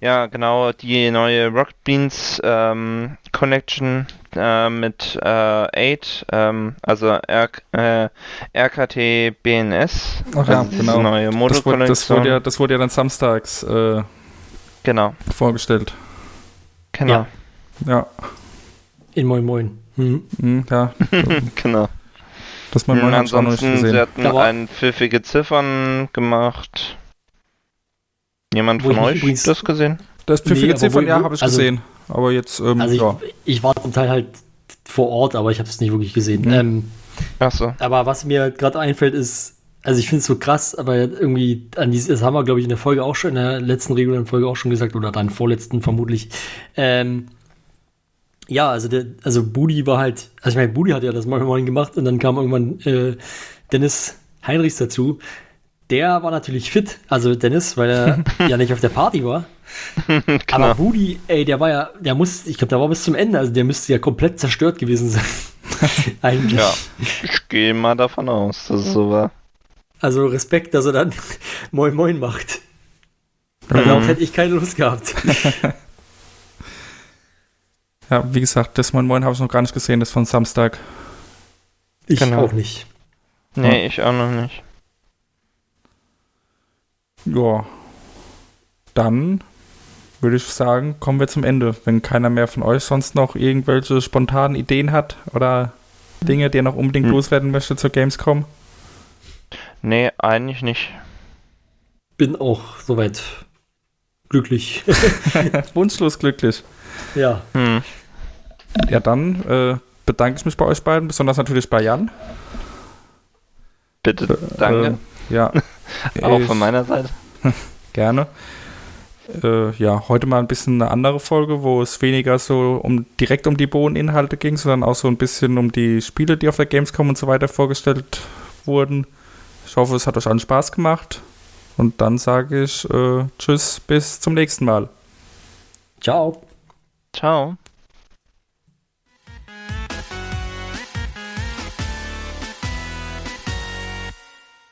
Ja, genau, die neue Rocket Beans ähm, Connection äh, mit äh, 8, ähm, also R äh, RKT BNS. Ach ja, also genau. neue Das wurde, das, wurde ja, das wurde ja dann samstags äh, Genau, vorgestellt. genau, Ja. Ja, In Moin Moin. Mhm. mhm, ja. *laughs* genau. Das auch noch nicht ansonsten, sie hatten Aber- ein pfiffige Ziffern gemacht. Jemand von euch das gesehen? Das pfiffige Nee, Ziffern, wo- ja, habe ich also- gesehen. Aber jetzt, ähm, Also ich, ja. ich war zum Teil halt vor Ort, aber ich habe es nicht wirklich gesehen. Mhm. Ähm, Achso. aber was mir gerade einfällt, ist, also ich finde es so krass, aber irgendwie an dieses, das haben wir, glaube ich, in der Folge auch schon, in der letzten regulären Folge auch schon gesagt, oder dann vorletzten vermutlich. Ähm, ja, also der, also Budi war halt, also ich meine, Budi hat ja das Moin gemacht und dann kam irgendwann äh, Dennis Heinrichs dazu. Der war natürlich fit, also Dennis, weil er *laughs* ja nicht auf der Party war. Aber Budi, ey, der war ja, der muss, ich glaube, der war bis zum Ende, also der müsste ja komplett zerstört gewesen sein. *laughs* Eigentlich. Ja, ich gehe mal davon aus, dass es so war. Also Respekt, dass er dann *laughs* Moin Moin macht. Darauf hätte ich keine Lust gehabt. Ja, wie gesagt, das Moin Moin habe ich noch gar nicht gesehen, das von Samstag. Ich Genau. auch nicht. Nee, ich auch noch nicht. Ja. Dann würde ich sagen, kommen wir zum Ende. Wenn keiner mehr von euch sonst noch irgendwelche spontanen Ideen hat oder Dinge, die ihr noch unbedingt Hm. loswerden möchte zur Gamescom. Nee, eigentlich nicht. Bin auch soweit glücklich. *laughs* Wunschlos glücklich. ja. Hm. Ja, dann äh, bedanke ich mich bei euch beiden, besonders natürlich bei Jan. Bitte, danke. Äh, ja. Auch von meiner Seite. *laughs* Gerne. Äh, ja, heute mal ein bisschen eine andere Folge, wo es weniger so um direkt um die Bohneninhalte ging, sondern auch so ein bisschen um die Spiele, die auf der Gamescom und so weiter vorgestellt wurden. Ich hoffe, es hat euch allen Spaß gemacht. Und dann sage ich äh, Tschüss, bis zum nächsten Mal. Ciao. Ciao.